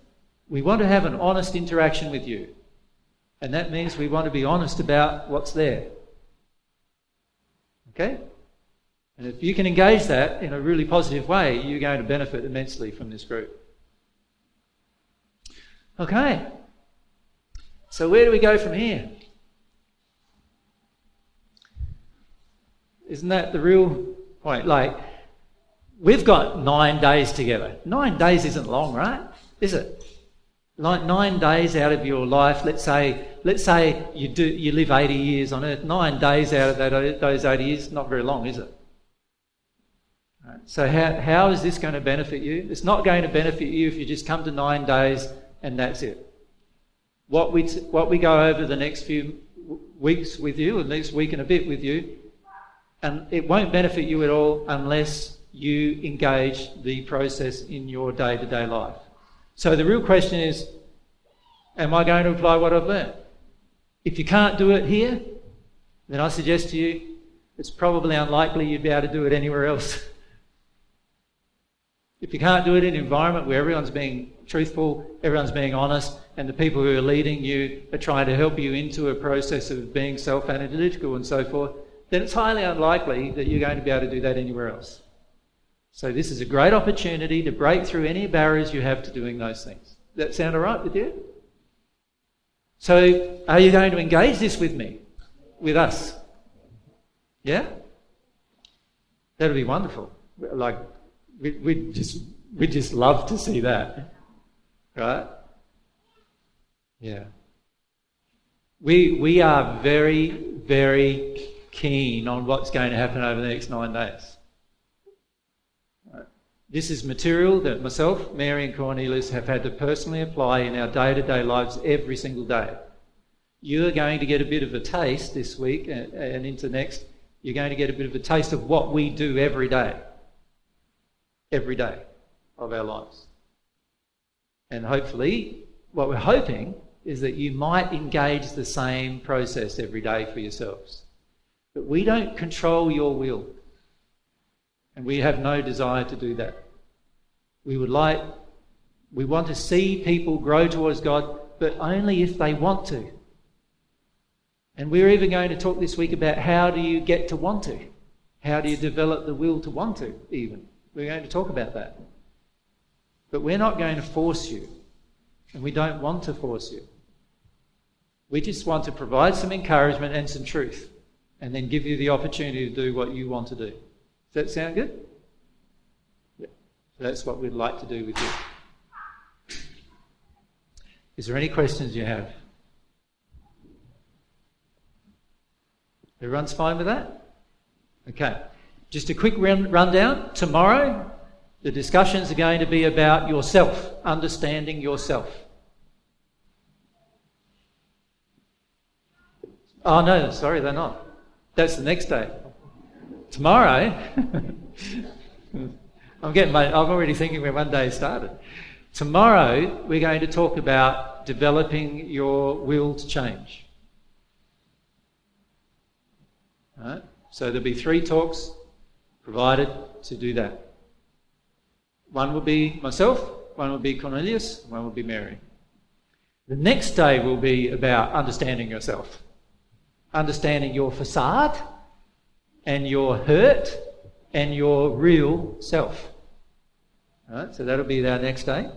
Speaker 2: We want to have an honest interaction with you. And that means we want to be honest about what's there. Okay? And if you can engage that in a really positive way, you're going to benefit immensely from this group. Okay. So, where do we go from here? Isn't that the real point? Like, we've got nine days together. Nine days isn't long, right? Is it? Like nine days out of your life, let's say, let's say you do you live 80 years on earth. Nine days out of that, those 80 years, not very long, is it? So how, how is this going to benefit you? It's not going to benefit you if you just come to nine days and that's it. What we, t- what we go over the next few weeks with you, and next week and a bit with you, and it won't benefit you at all unless you engage the process in your day to day life. So the real question is Am I going to apply what I've learned? If you can't do it here, then I suggest to you it's probably unlikely you'd be able to do it anywhere else. if you can't do it in an environment where everyone's being truthful, everyone's being honest, and the people who are leading you are trying to help you into a process of being self analytical and so forth, then it's highly unlikely that you're going to be able to do that anywhere else. So this is a great opportunity to break through any barriers you have to doing those things. Does that sound all right with you? So are you going to engage this with me? With us? Yeah? That'd be wonderful. Like, we'd we just, we'd just love to see that. Right? Yeah. We, we are very, very keen on what's going to happen over the next nine days. This is material that myself, Mary, and Cornelius have had to personally apply in our day to day lives every single day. You are going to get a bit of a taste this week and, and into next. You're going to get a bit of a taste of what we do every day. Every day of our lives. And hopefully, what we're hoping is that you might engage the same process every day for yourselves. But we don't control your will. And we have no desire to do that. We would like, we want to see people grow towards God, but only if they want to. And we're even going to talk this week about how do you get to want to? How do you develop the will to want to, even? We're going to talk about that. But we're not going to force you, and we don't want to force you. We just want to provide some encouragement and some truth, and then give you the opportunity to do what you want to do. Does that sound good? Yeah. So that's what we'd like to do with you. Is there any questions you have? Everyone's fine with that? Okay. Just a quick run, rundown. Tomorrow, the discussions are going to be about yourself, understanding yourself. Oh, no, sorry, they're not. That's the next day. Tomorrow, I'm getting my, I'm already thinking where one day started. Tomorrow, we're going to talk about developing your will to change. Right? So there'll be three talks provided to do that. One will be myself, one will be Cornelius, one will be Mary. The next day will be about understanding yourself, understanding your facade and your hurt and your real self. Right? So that'll be our next day.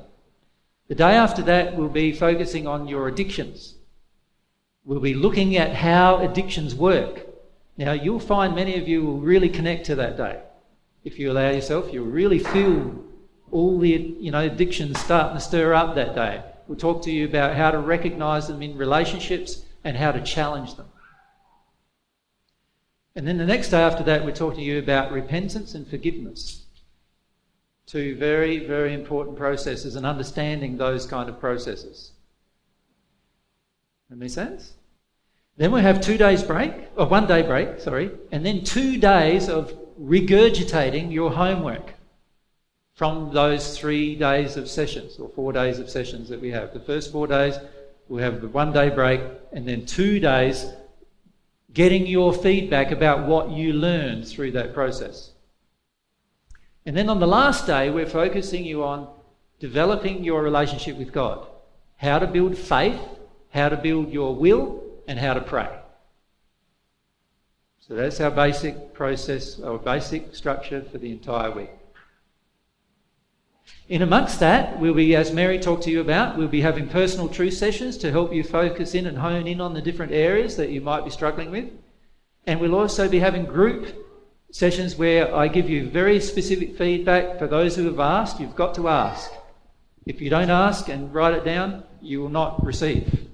Speaker 2: The day after that, we'll be focusing on your addictions. We'll be looking at how addictions work now, you'll find many of you will really connect to that day. If you allow yourself, you'll really feel all the you know addictions starting to stir up that day. We'll talk to you about how to recognize them in relationships and how to challenge them. And then the next day after that, we're talking to you about repentance and forgiveness. Two very, very important processes and understanding those kind of processes. That sense? Then we have two days break, or one day break, sorry, and then two days of regurgitating your homework from those three days of sessions or four days of sessions that we have. The first four days, we'll have the one day break, and then two days getting your feedback about what you learned through that process. And then on the last day, we're focusing you on developing your relationship with God, how to build faith, how to build your will, and how to pray. So that's our basic process, our basic structure for the entire week. In amongst that, we'll be, as Mary talked to you about, we'll be having personal truth sessions to help you focus in and hone in on the different areas that you might be struggling with. And we'll also be having group sessions where I give you very specific feedback for those who have asked. You've got to ask. If you don't ask and write it down, you will not receive.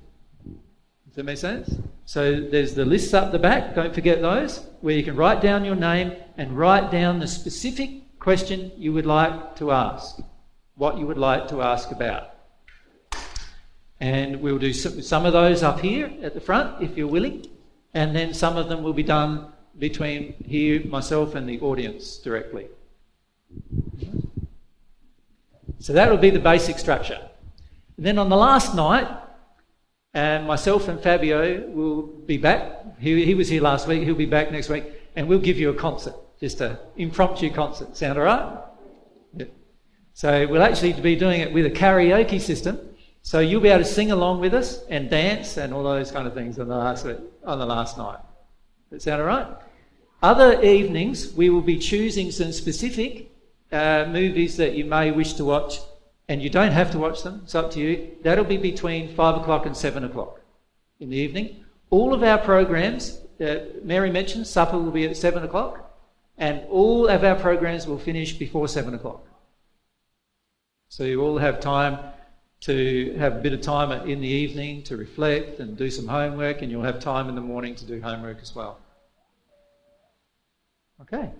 Speaker 2: Does that make sense? So there's the lists up the back, don't forget those, where you can write down your name and write down the specific question you would like to ask, what you would like to ask about. And we'll do some of those up here at the front if you're willing, and then some of them will be done between here, myself, and the audience directly. So that will be the basic structure. And then on the last night, and myself and Fabio will be back. He, he was here last week, he'll be back next week, and we'll give you a concert, just an impromptu concert. Sound all right? Yeah. So we'll actually be doing it with a karaoke system. So you'll be able to sing along with us and dance and all those kind of things on the last, on the last night. That sound all right? Other evenings, we will be choosing some specific uh, movies that you may wish to watch and you don't have to watch them, it's up to you. That'll be between 5 o'clock and 7 o'clock in the evening. All of our programs, uh, Mary mentioned, supper will be at 7 o'clock, and all of our programs will finish before 7 o'clock. So you all have time to have a bit of time in the evening to reflect and do some homework, and you'll have time in the morning to do homework as well. Okay.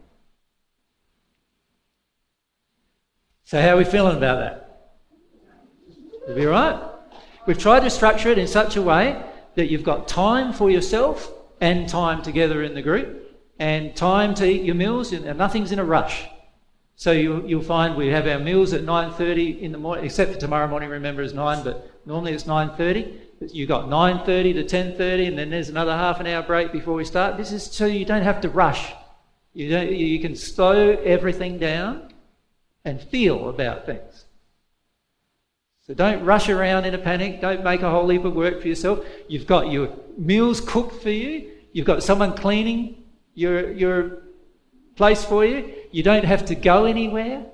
Speaker 2: So, how are we feeling about that? Will be right? We've tried to structure it in such a way that you've got time for yourself and time together in the group and time to eat your meals and nothing's in a rush. So you, you'll find we have our meals at 9.30 in the morning, except for tomorrow morning, remember, it's 9, but normally it's 9.30. You've got 9.30 to 10.30, and then there's another half an hour break before we start. This is so you don't have to rush. You, don't, you can slow everything down and feel about things. So don't rush around in a panic. Don't make a whole heap of work for yourself. You've got your meals cooked for you. You've got someone cleaning your, your place for you. You don't have to go anywhere.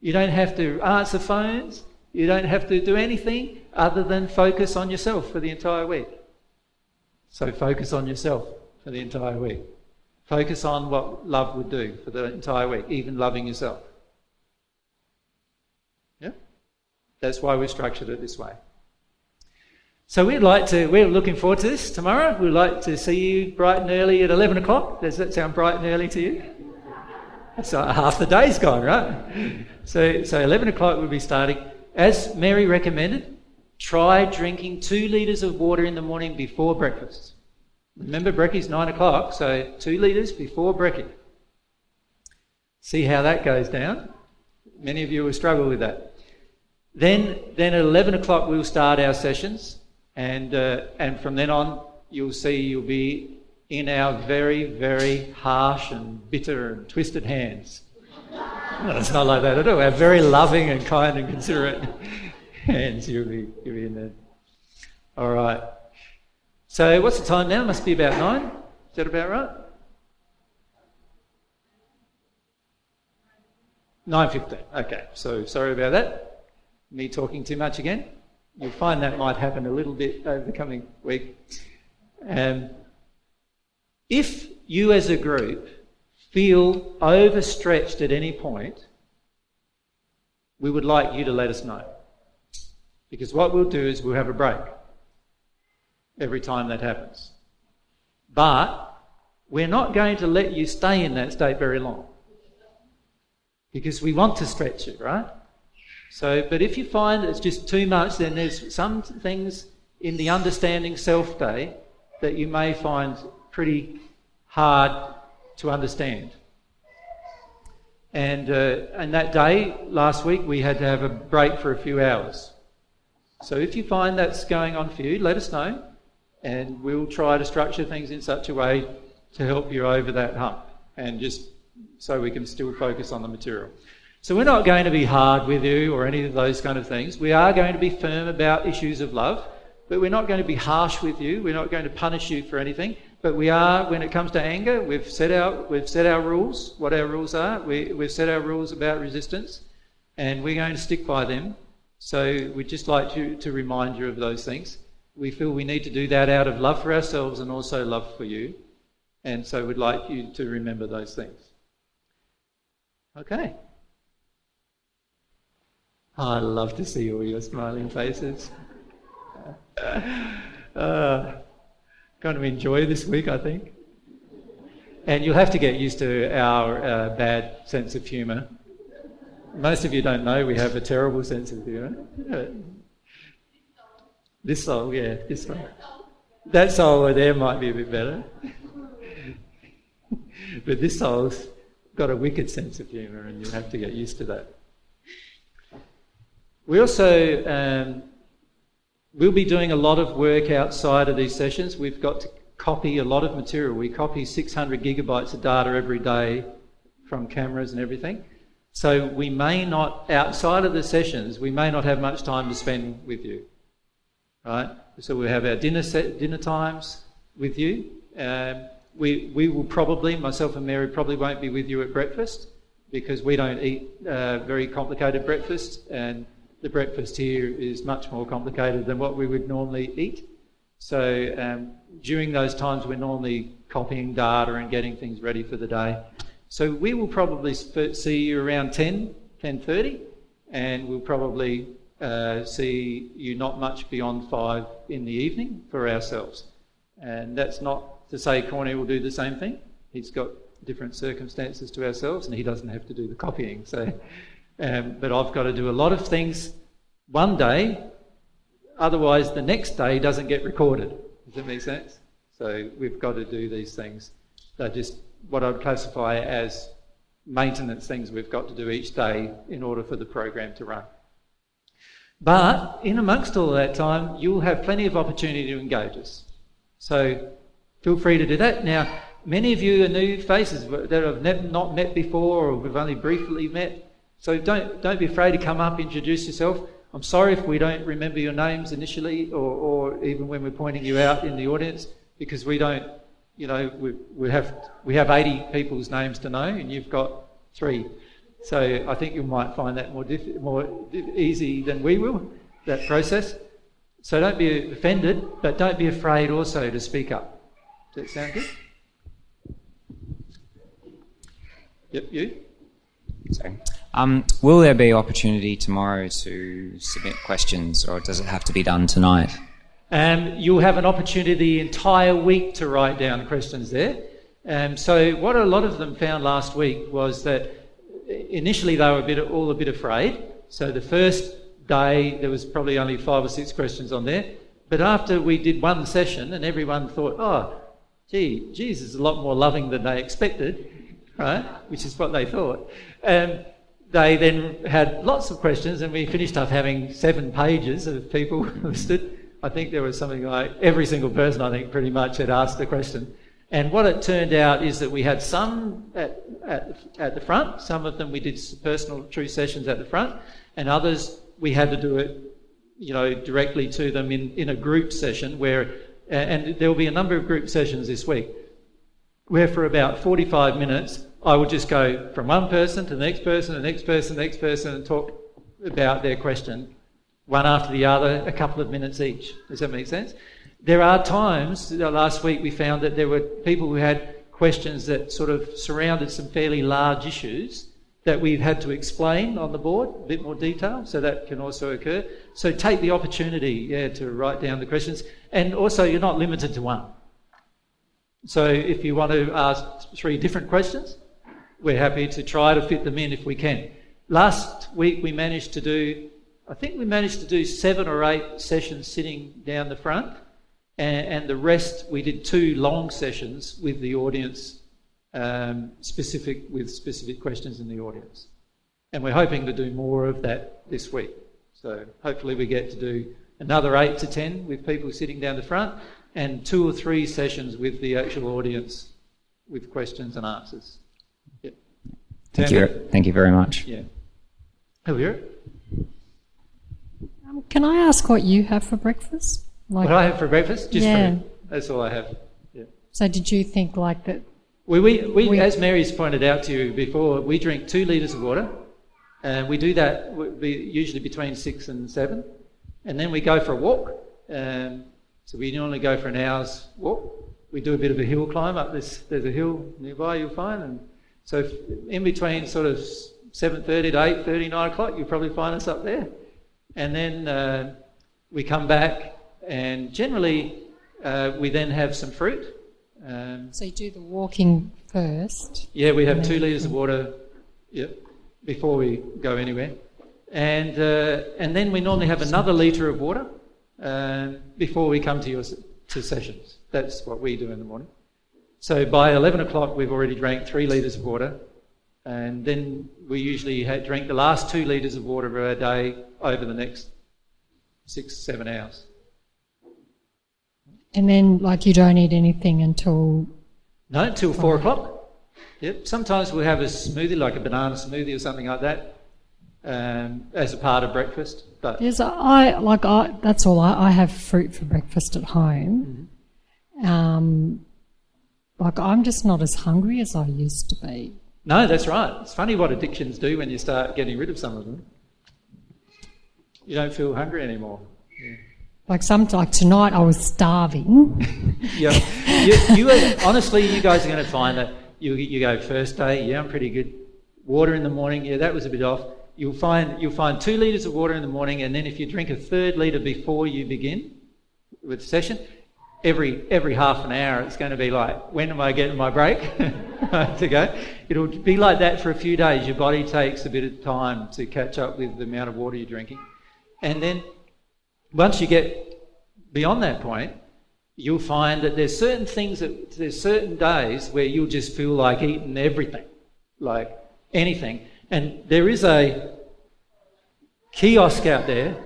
Speaker 2: You don't have to answer phones. You don't have to do anything other than focus on yourself for the entire week. So focus on yourself for the entire week. Focus on what love would do for the entire week, even loving yourself. Yeah? That's why we structured it this way. So we'd like to, we're looking forward to this tomorrow. We'd like to see you bright and early at 11 o'clock. Does that sound bright and early to you? So half the day's gone, right? So, so 11 o'clock we'll be starting. As Mary recommended, try drinking two litres of water in the morning before breakfast. Remember, brekie's 9 o'clock, so two litres before brekkie. See how that goes down. Many of you will struggle with that. Then, then at 11 o'clock we'll start our sessions, and, uh, and from then on you'll see you'll be in our very, very harsh and bitter and twisted hands. No, it's not like that at all. Our very loving and kind and considerate hands you'll be, you'll be in there. All right. So what's the time now? Must be about nine. Is that about right? Nine fifteen. Okay. So sorry about that. Me talking too much again. You'll find that might happen a little bit over the coming week. Um, if you as a group feel overstretched at any point, we would like you to let us know. Because what we'll do is we'll have a break every time that happens. But we're not going to let you stay in that state very long. Because we want to stretch it, right? So, but if you find it's just too much, then there's some things in the understanding self day that you may find pretty hard to understand. And, uh, and that day, last week, we had to have a break for a few hours. So if you find that's going on for you, let us know, and we'll try to structure things in such a way to help you over that hump, and just so we can still focus on the material. So we're not going to be hard with you or any of those kind of things. We are going to be firm about issues of love. But we're not going to be harsh with you. We're not going to punish you for anything. But we are, when it comes to anger, we've set our, we've set our rules, what our rules are. We, we've set our rules about resistance, and we're going to stick by them. So we'd just like to, to remind you of those things. We feel we need to do that out of love for ourselves and also love for you. And so we'd like you to remember those things. Okay. I love to see all your smiling faces. uh, going to enjoy this week, I think. And you'll have to get used to our uh, bad sense of humour. Most of you don't know we have a terrible sense of humour. This soul, yeah, this soul. That soul over there might be a bit better. but this soul's got a wicked sense of humour, and you'll have to get used to that. We also um, We'll be doing a lot of work outside of these sessions. We've got to copy a lot of material. We copy 600 gigabytes of data every day from cameras and everything. So we may not, outside of the sessions, we may not have much time to spend with you. Right? So we have our dinner set, dinner times with you. Um, we, we will probably, myself and Mary probably won't be with you at breakfast because we don't eat uh, very complicated breakfast and the breakfast here is much more complicated than what we would normally eat. So um, during those times, we're normally copying data and getting things ready for the day. So we will probably see you around 10, 10.30, and we'll probably uh, see you not much beyond 5 in the evening for ourselves. And that's not to say Corny will do the same thing. He's got different circumstances to ourselves, and he doesn't have to do the copying. So um, but I've got to do a lot of things one day, otherwise, the next day doesn't get recorded. Does that make sense? So we've got to do these things. They're just what I'd classify as maintenance things we've got to do each day in order for the program to run. But in amongst all that time, you'll have plenty of opportunity to engage us. So feel free to do that. Now, many of you are new faces that I've not met before or we've only briefly met. So don't, don't be afraid to come up, introduce yourself. I'm sorry if we don't remember your names initially or, or even when we're pointing you out in the audience because we don't, you know, we, we, have, we have 80 people's names to know and you've got three. So I think you might find that more, diff- more easy than we will, that process. So don't be offended, but don't be afraid also to speak up. Does that sound good? Yep, you?
Speaker 8: Sorry. Um, will there be opportunity tomorrow to submit questions, or does it have to be done tonight?
Speaker 2: Um, you'll have an opportunity the entire week to write down questions there. Um, so what a lot of them found last week was that initially they were a bit, all a bit afraid. So the first day there was probably only five or six questions on there. But after we did one session and everyone thought, oh, gee, Jesus is a lot more loving than they expected, right? Which is what they thought. Um, they then had lots of questions, and we finished up having seven pages of people listed. I think there was something like every single person, I think, pretty much had asked a question. And what it turned out is that we had some at, at, at the front, some of them we did personal true sessions at the front, and others we had to do it, you know, directly to them in, in a group session where, and there will be a number of group sessions this week, where for about 45 minutes I would just go from one person to the next person, the next person, the next person, and talk about their question, one after the other, a couple of minutes each. Does that make sense? There are times, last week we found that there were people who had questions that sort of surrounded some fairly large issues that we've had to explain on the board, a bit more detail, so that can also occur. So take the opportunity, yeah, to write down the questions. And also, you're not limited to one. So if you want to ask three different questions, we're happy to try to fit them in if we can. Last week we managed to do, I think we managed to do seven or eight sessions sitting down the front, and, and the rest we did two long sessions with the audience, um, specific with specific questions in the audience. And we're hoping to do more of that this week. So hopefully we get to do another eight to ten with people sitting down the front, and two or three sessions with the actual audience with questions and answers.
Speaker 8: Thank you. Thank you very much.
Speaker 2: Yeah. Hello.
Speaker 6: Um, can I ask what you have for breakfast?
Speaker 2: Like, what I have for breakfast? Just
Speaker 6: yeah.
Speaker 2: fruit. That's all I have. Yeah.
Speaker 6: So did you think like that?
Speaker 2: We, we, we, we, as Mary's pointed out to you before, we drink two litres of water, and we do that usually between six and seven, and then we go for a walk. Um, so we normally go for an hour's walk. We do a bit of a hill climb up this. There's a hill nearby you'll find, and so in between sort of 7.30 to 8.30, 9 o'clock, you'll probably find us up there. And then uh, we come back and generally uh, we then have some fruit.
Speaker 6: Um, so you do the walking first?
Speaker 2: Yeah, we have two litres of water yeah, before we go anywhere. And, uh, and then we normally have another litre of water uh, before we come to your to sessions. That's what we do in the morning. So by 11 o'clock, we've already drank three litres of water, and then we usually drink the last two litres of water per day over the next six, seven hours.
Speaker 6: And then, like, you don't eat anything until.
Speaker 2: No, until four o'clock. Yep. Sometimes we'll have a smoothie, like a banana smoothie or something like that, um, as a part of breakfast. But
Speaker 6: yes, I like I. That's all. I, I have fruit for breakfast at home. Mm-hmm. Um, like, I'm just not as hungry as I used to be.
Speaker 2: No, that's right. It's funny what addictions do when you start getting rid of some of them. You don't feel hungry anymore. Yeah.
Speaker 6: Like some, like tonight, I was starving.
Speaker 2: yeah, you, you are, honestly, you guys are going to find that you you go first day, yeah, I'm pretty good. Water in the morning, yeah, that was a bit off. You'll find you'll find two liters of water in the morning, and then if you drink a third liter before you begin with the session, every every half an hour it's going to be like when am i getting my break to go it'll be like that for a few days your body takes a bit of time to catch up with the amount of water you're drinking and then once you get beyond that point you'll find that there's certain things that there's certain days where you'll just feel like eating everything like anything. And there is a kiosk out there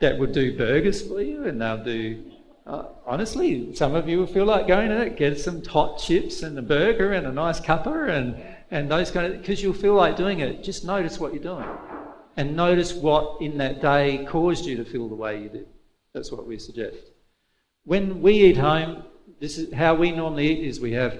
Speaker 2: that would do burgers for you, and they'll do. Uh, honestly, some of you will feel like going to get some hot chips and a burger and a nice cuppa and, and those kind of because you'll feel like doing it. Just notice what you're doing, and notice what in that day caused you to feel the way you did. That's what we suggest. When we eat home, this is how we normally eat: is we have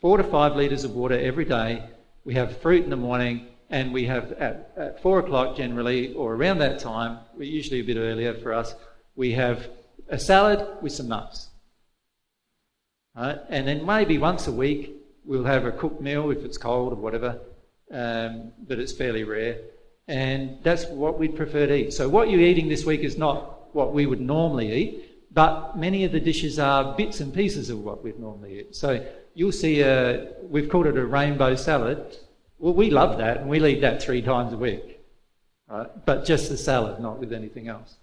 Speaker 2: four to five litres of water every day. We have fruit in the morning, and we have at, at four o'clock generally, or around that time, usually a bit earlier for us, we have a salad with some nuts. Right? And then maybe once a week we'll have a cooked meal if it's cold or whatever, um, but it's fairly rare. And that's what we'd prefer to eat. So what you're eating this week is not what we would normally eat, but many of the dishes are bits and pieces of what we'd normally eat. So you'll see, a, we've called it a rainbow salad. Well, we love that, and we'll eat that three times a week, right? But just the salad, not with anything else.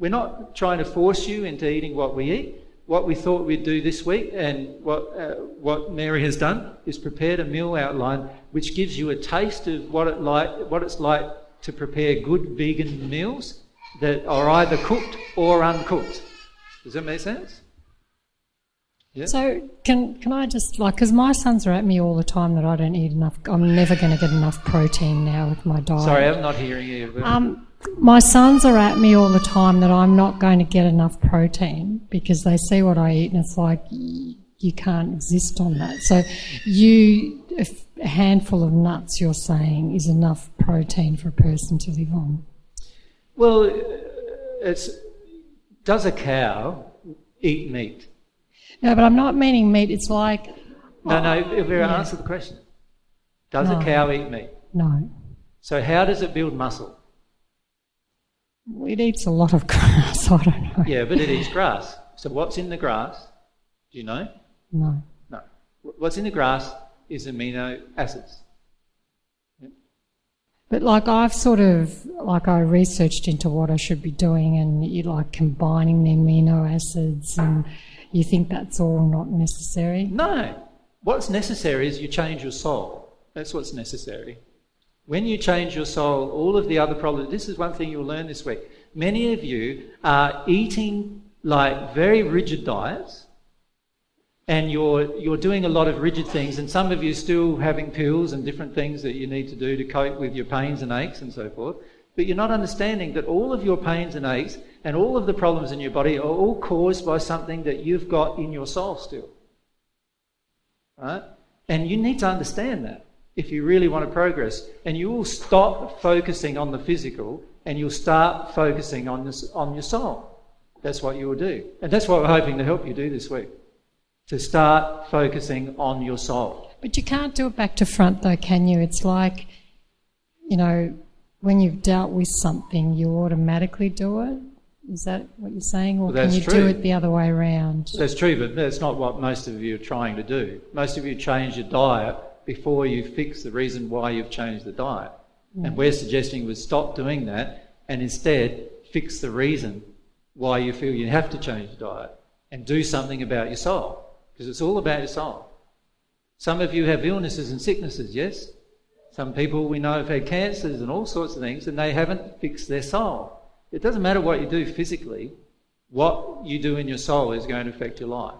Speaker 2: We're not trying to force you into eating what we eat. What we thought we'd do this week, and what uh, what Mary has done, is prepared a meal outline which gives you a taste of what it like what it's like to prepare good vegan meals that are either cooked or uncooked. Does that make sense? Yeah.
Speaker 6: So can can I just like because my sons are at me all the time that I don't eat enough. I'm never going to get enough protein now with my diet.
Speaker 2: Sorry, I'm not hearing you.
Speaker 6: Um, my sons are at me all the time that I'm not going to get enough protein because they see what I eat and it's like you can't exist on that. So you a handful of nuts you're saying is enough protein for a person to live on.
Speaker 2: Well, it's does a cow eat meat?
Speaker 6: No, but I'm not meaning meat. It's like.
Speaker 2: No, no, if we yeah. answer the question. Does no. a cow eat meat?
Speaker 6: No.
Speaker 2: So, how does it build muscle?
Speaker 6: It eats a lot of grass. I don't know.
Speaker 2: Yeah, but it eats grass. So, what's in the grass? Do you know?
Speaker 6: No.
Speaker 2: No. What's in the grass is amino acids.
Speaker 6: But like I've sort of like I researched into what I should be doing, and you like combining the amino acids and you think that's all not necessary?
Speaker 2: No. What's necessary is you change your soul. That's what's necessary. When you change your soul, all of the other problems, this is one thing you'll learn this week. Many of you are eating like very rigid diets and you're, you're doing a lot of rigid things, and some of you still having pills and different things that you need to do to cope with your pains and aches and so forth. But you're not understanding that all of your pains and aches and all of the problems in your body are all caused by something that you've got in your soul still. Right? And you need to understand that if you really want to progress. And you will stop focusing on the physical and you'll start focusing on, this, on your soul. That's what you will do. And that's what we're hoping to help you do this week. To start focusing on your soul.
Speaker 6: But you can't do it back to front though, can you? It's like, you know, when you've dealt with something, you automatically do it. Is that what you're saying, or well, can you true. do it the other way around?
Speaker 2: That's true, but that's not what most of you are trying to do. Most of you change your diet before you fix the reason why you've changed the diet. Mm. And we're suggesting we stop doing that and instead fix the reason why you feel you have to change the diet and do something about your soul, because it's all about your soul. Some of you have illnesses and sicknesses, yes? Some people we know have had cancers and all sorts of things, and they haven't fixed their soul. It doesn't matter what you do physically, what you do in your soul is going to affect your life.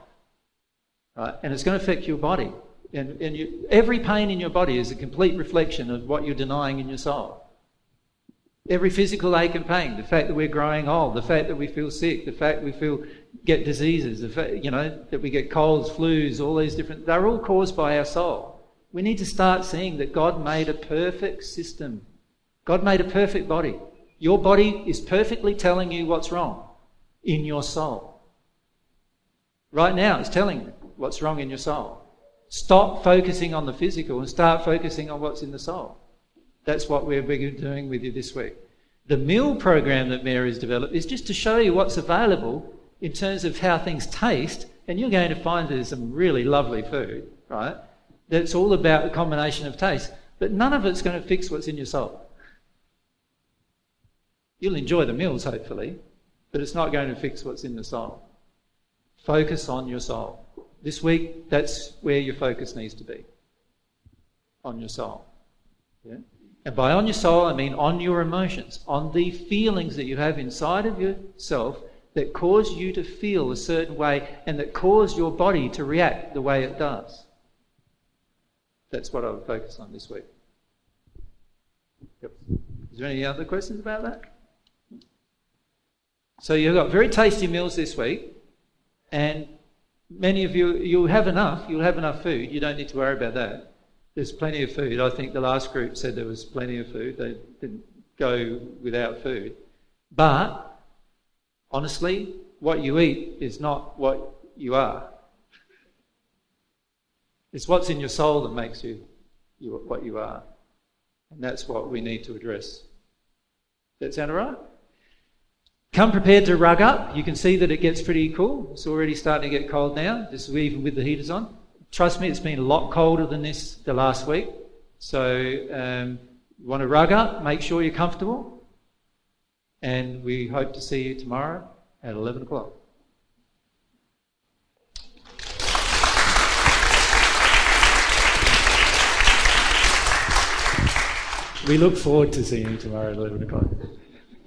Speaker 2: Right? And it's going to affect your body. And, and you, every pain in your body is a complete reflection of what you're denying in your soul. Every physical ache and pain, the fact that we're growing old, the fact that we feel sick, the fact we feel get diseases, the fact, you know, that we get colds, flus, all these different, they're all caused by our soul. We need to start seeing that God made a perfect system. God made a perfect body. Your body is perfectly telling you what's wrong in your soul. Right now, it's telling you what's wrong in your soul. Stop focusing on the physical and start focusing on what's in the soul. That's what we're doing with you this week. The meal program that Mary's developed is just to show you what's available in terms of how things taste, and you're going to find there's some really lovely food, right? That's all about a combination of taste, but none of it's going to fix what's in your soul. You'll enjoy the meals, hopefully, but it's not going to fix what's in the soul. Focus on your soul. This week, that's where your focus needs to be on your soul. Yeah? And by on your soul, I mean on your emotions, on the feelings that you have inside of yourself that cause you to feel a certain way and that cause your body to react the way it does. That's what I would focus on this week. Yep. Is there any other questions about that? So you've got very tasty meals this week, and many of you, you'll have enough. You'll have enough food. You don't need to worry about that. There's plenty of food. I think the last group said there was plenty of food. They didn't go without food. But honestly, what you eat is not what you are. It's what's in your soul that makes you, you what you are. And that's what we need to address. Does that sound right? Come prepared to rug up. You can see that it gets pretty cool. It's already starting to get cold now, just even with the heaters on. Trust me, it's been a lot colder than this the last week. So um, you want to rug up, make sure you're comfortable. And we hope to see you tomorrow at 11 o'clock. We look forward to seeing you tomorrow at 11 o'clock.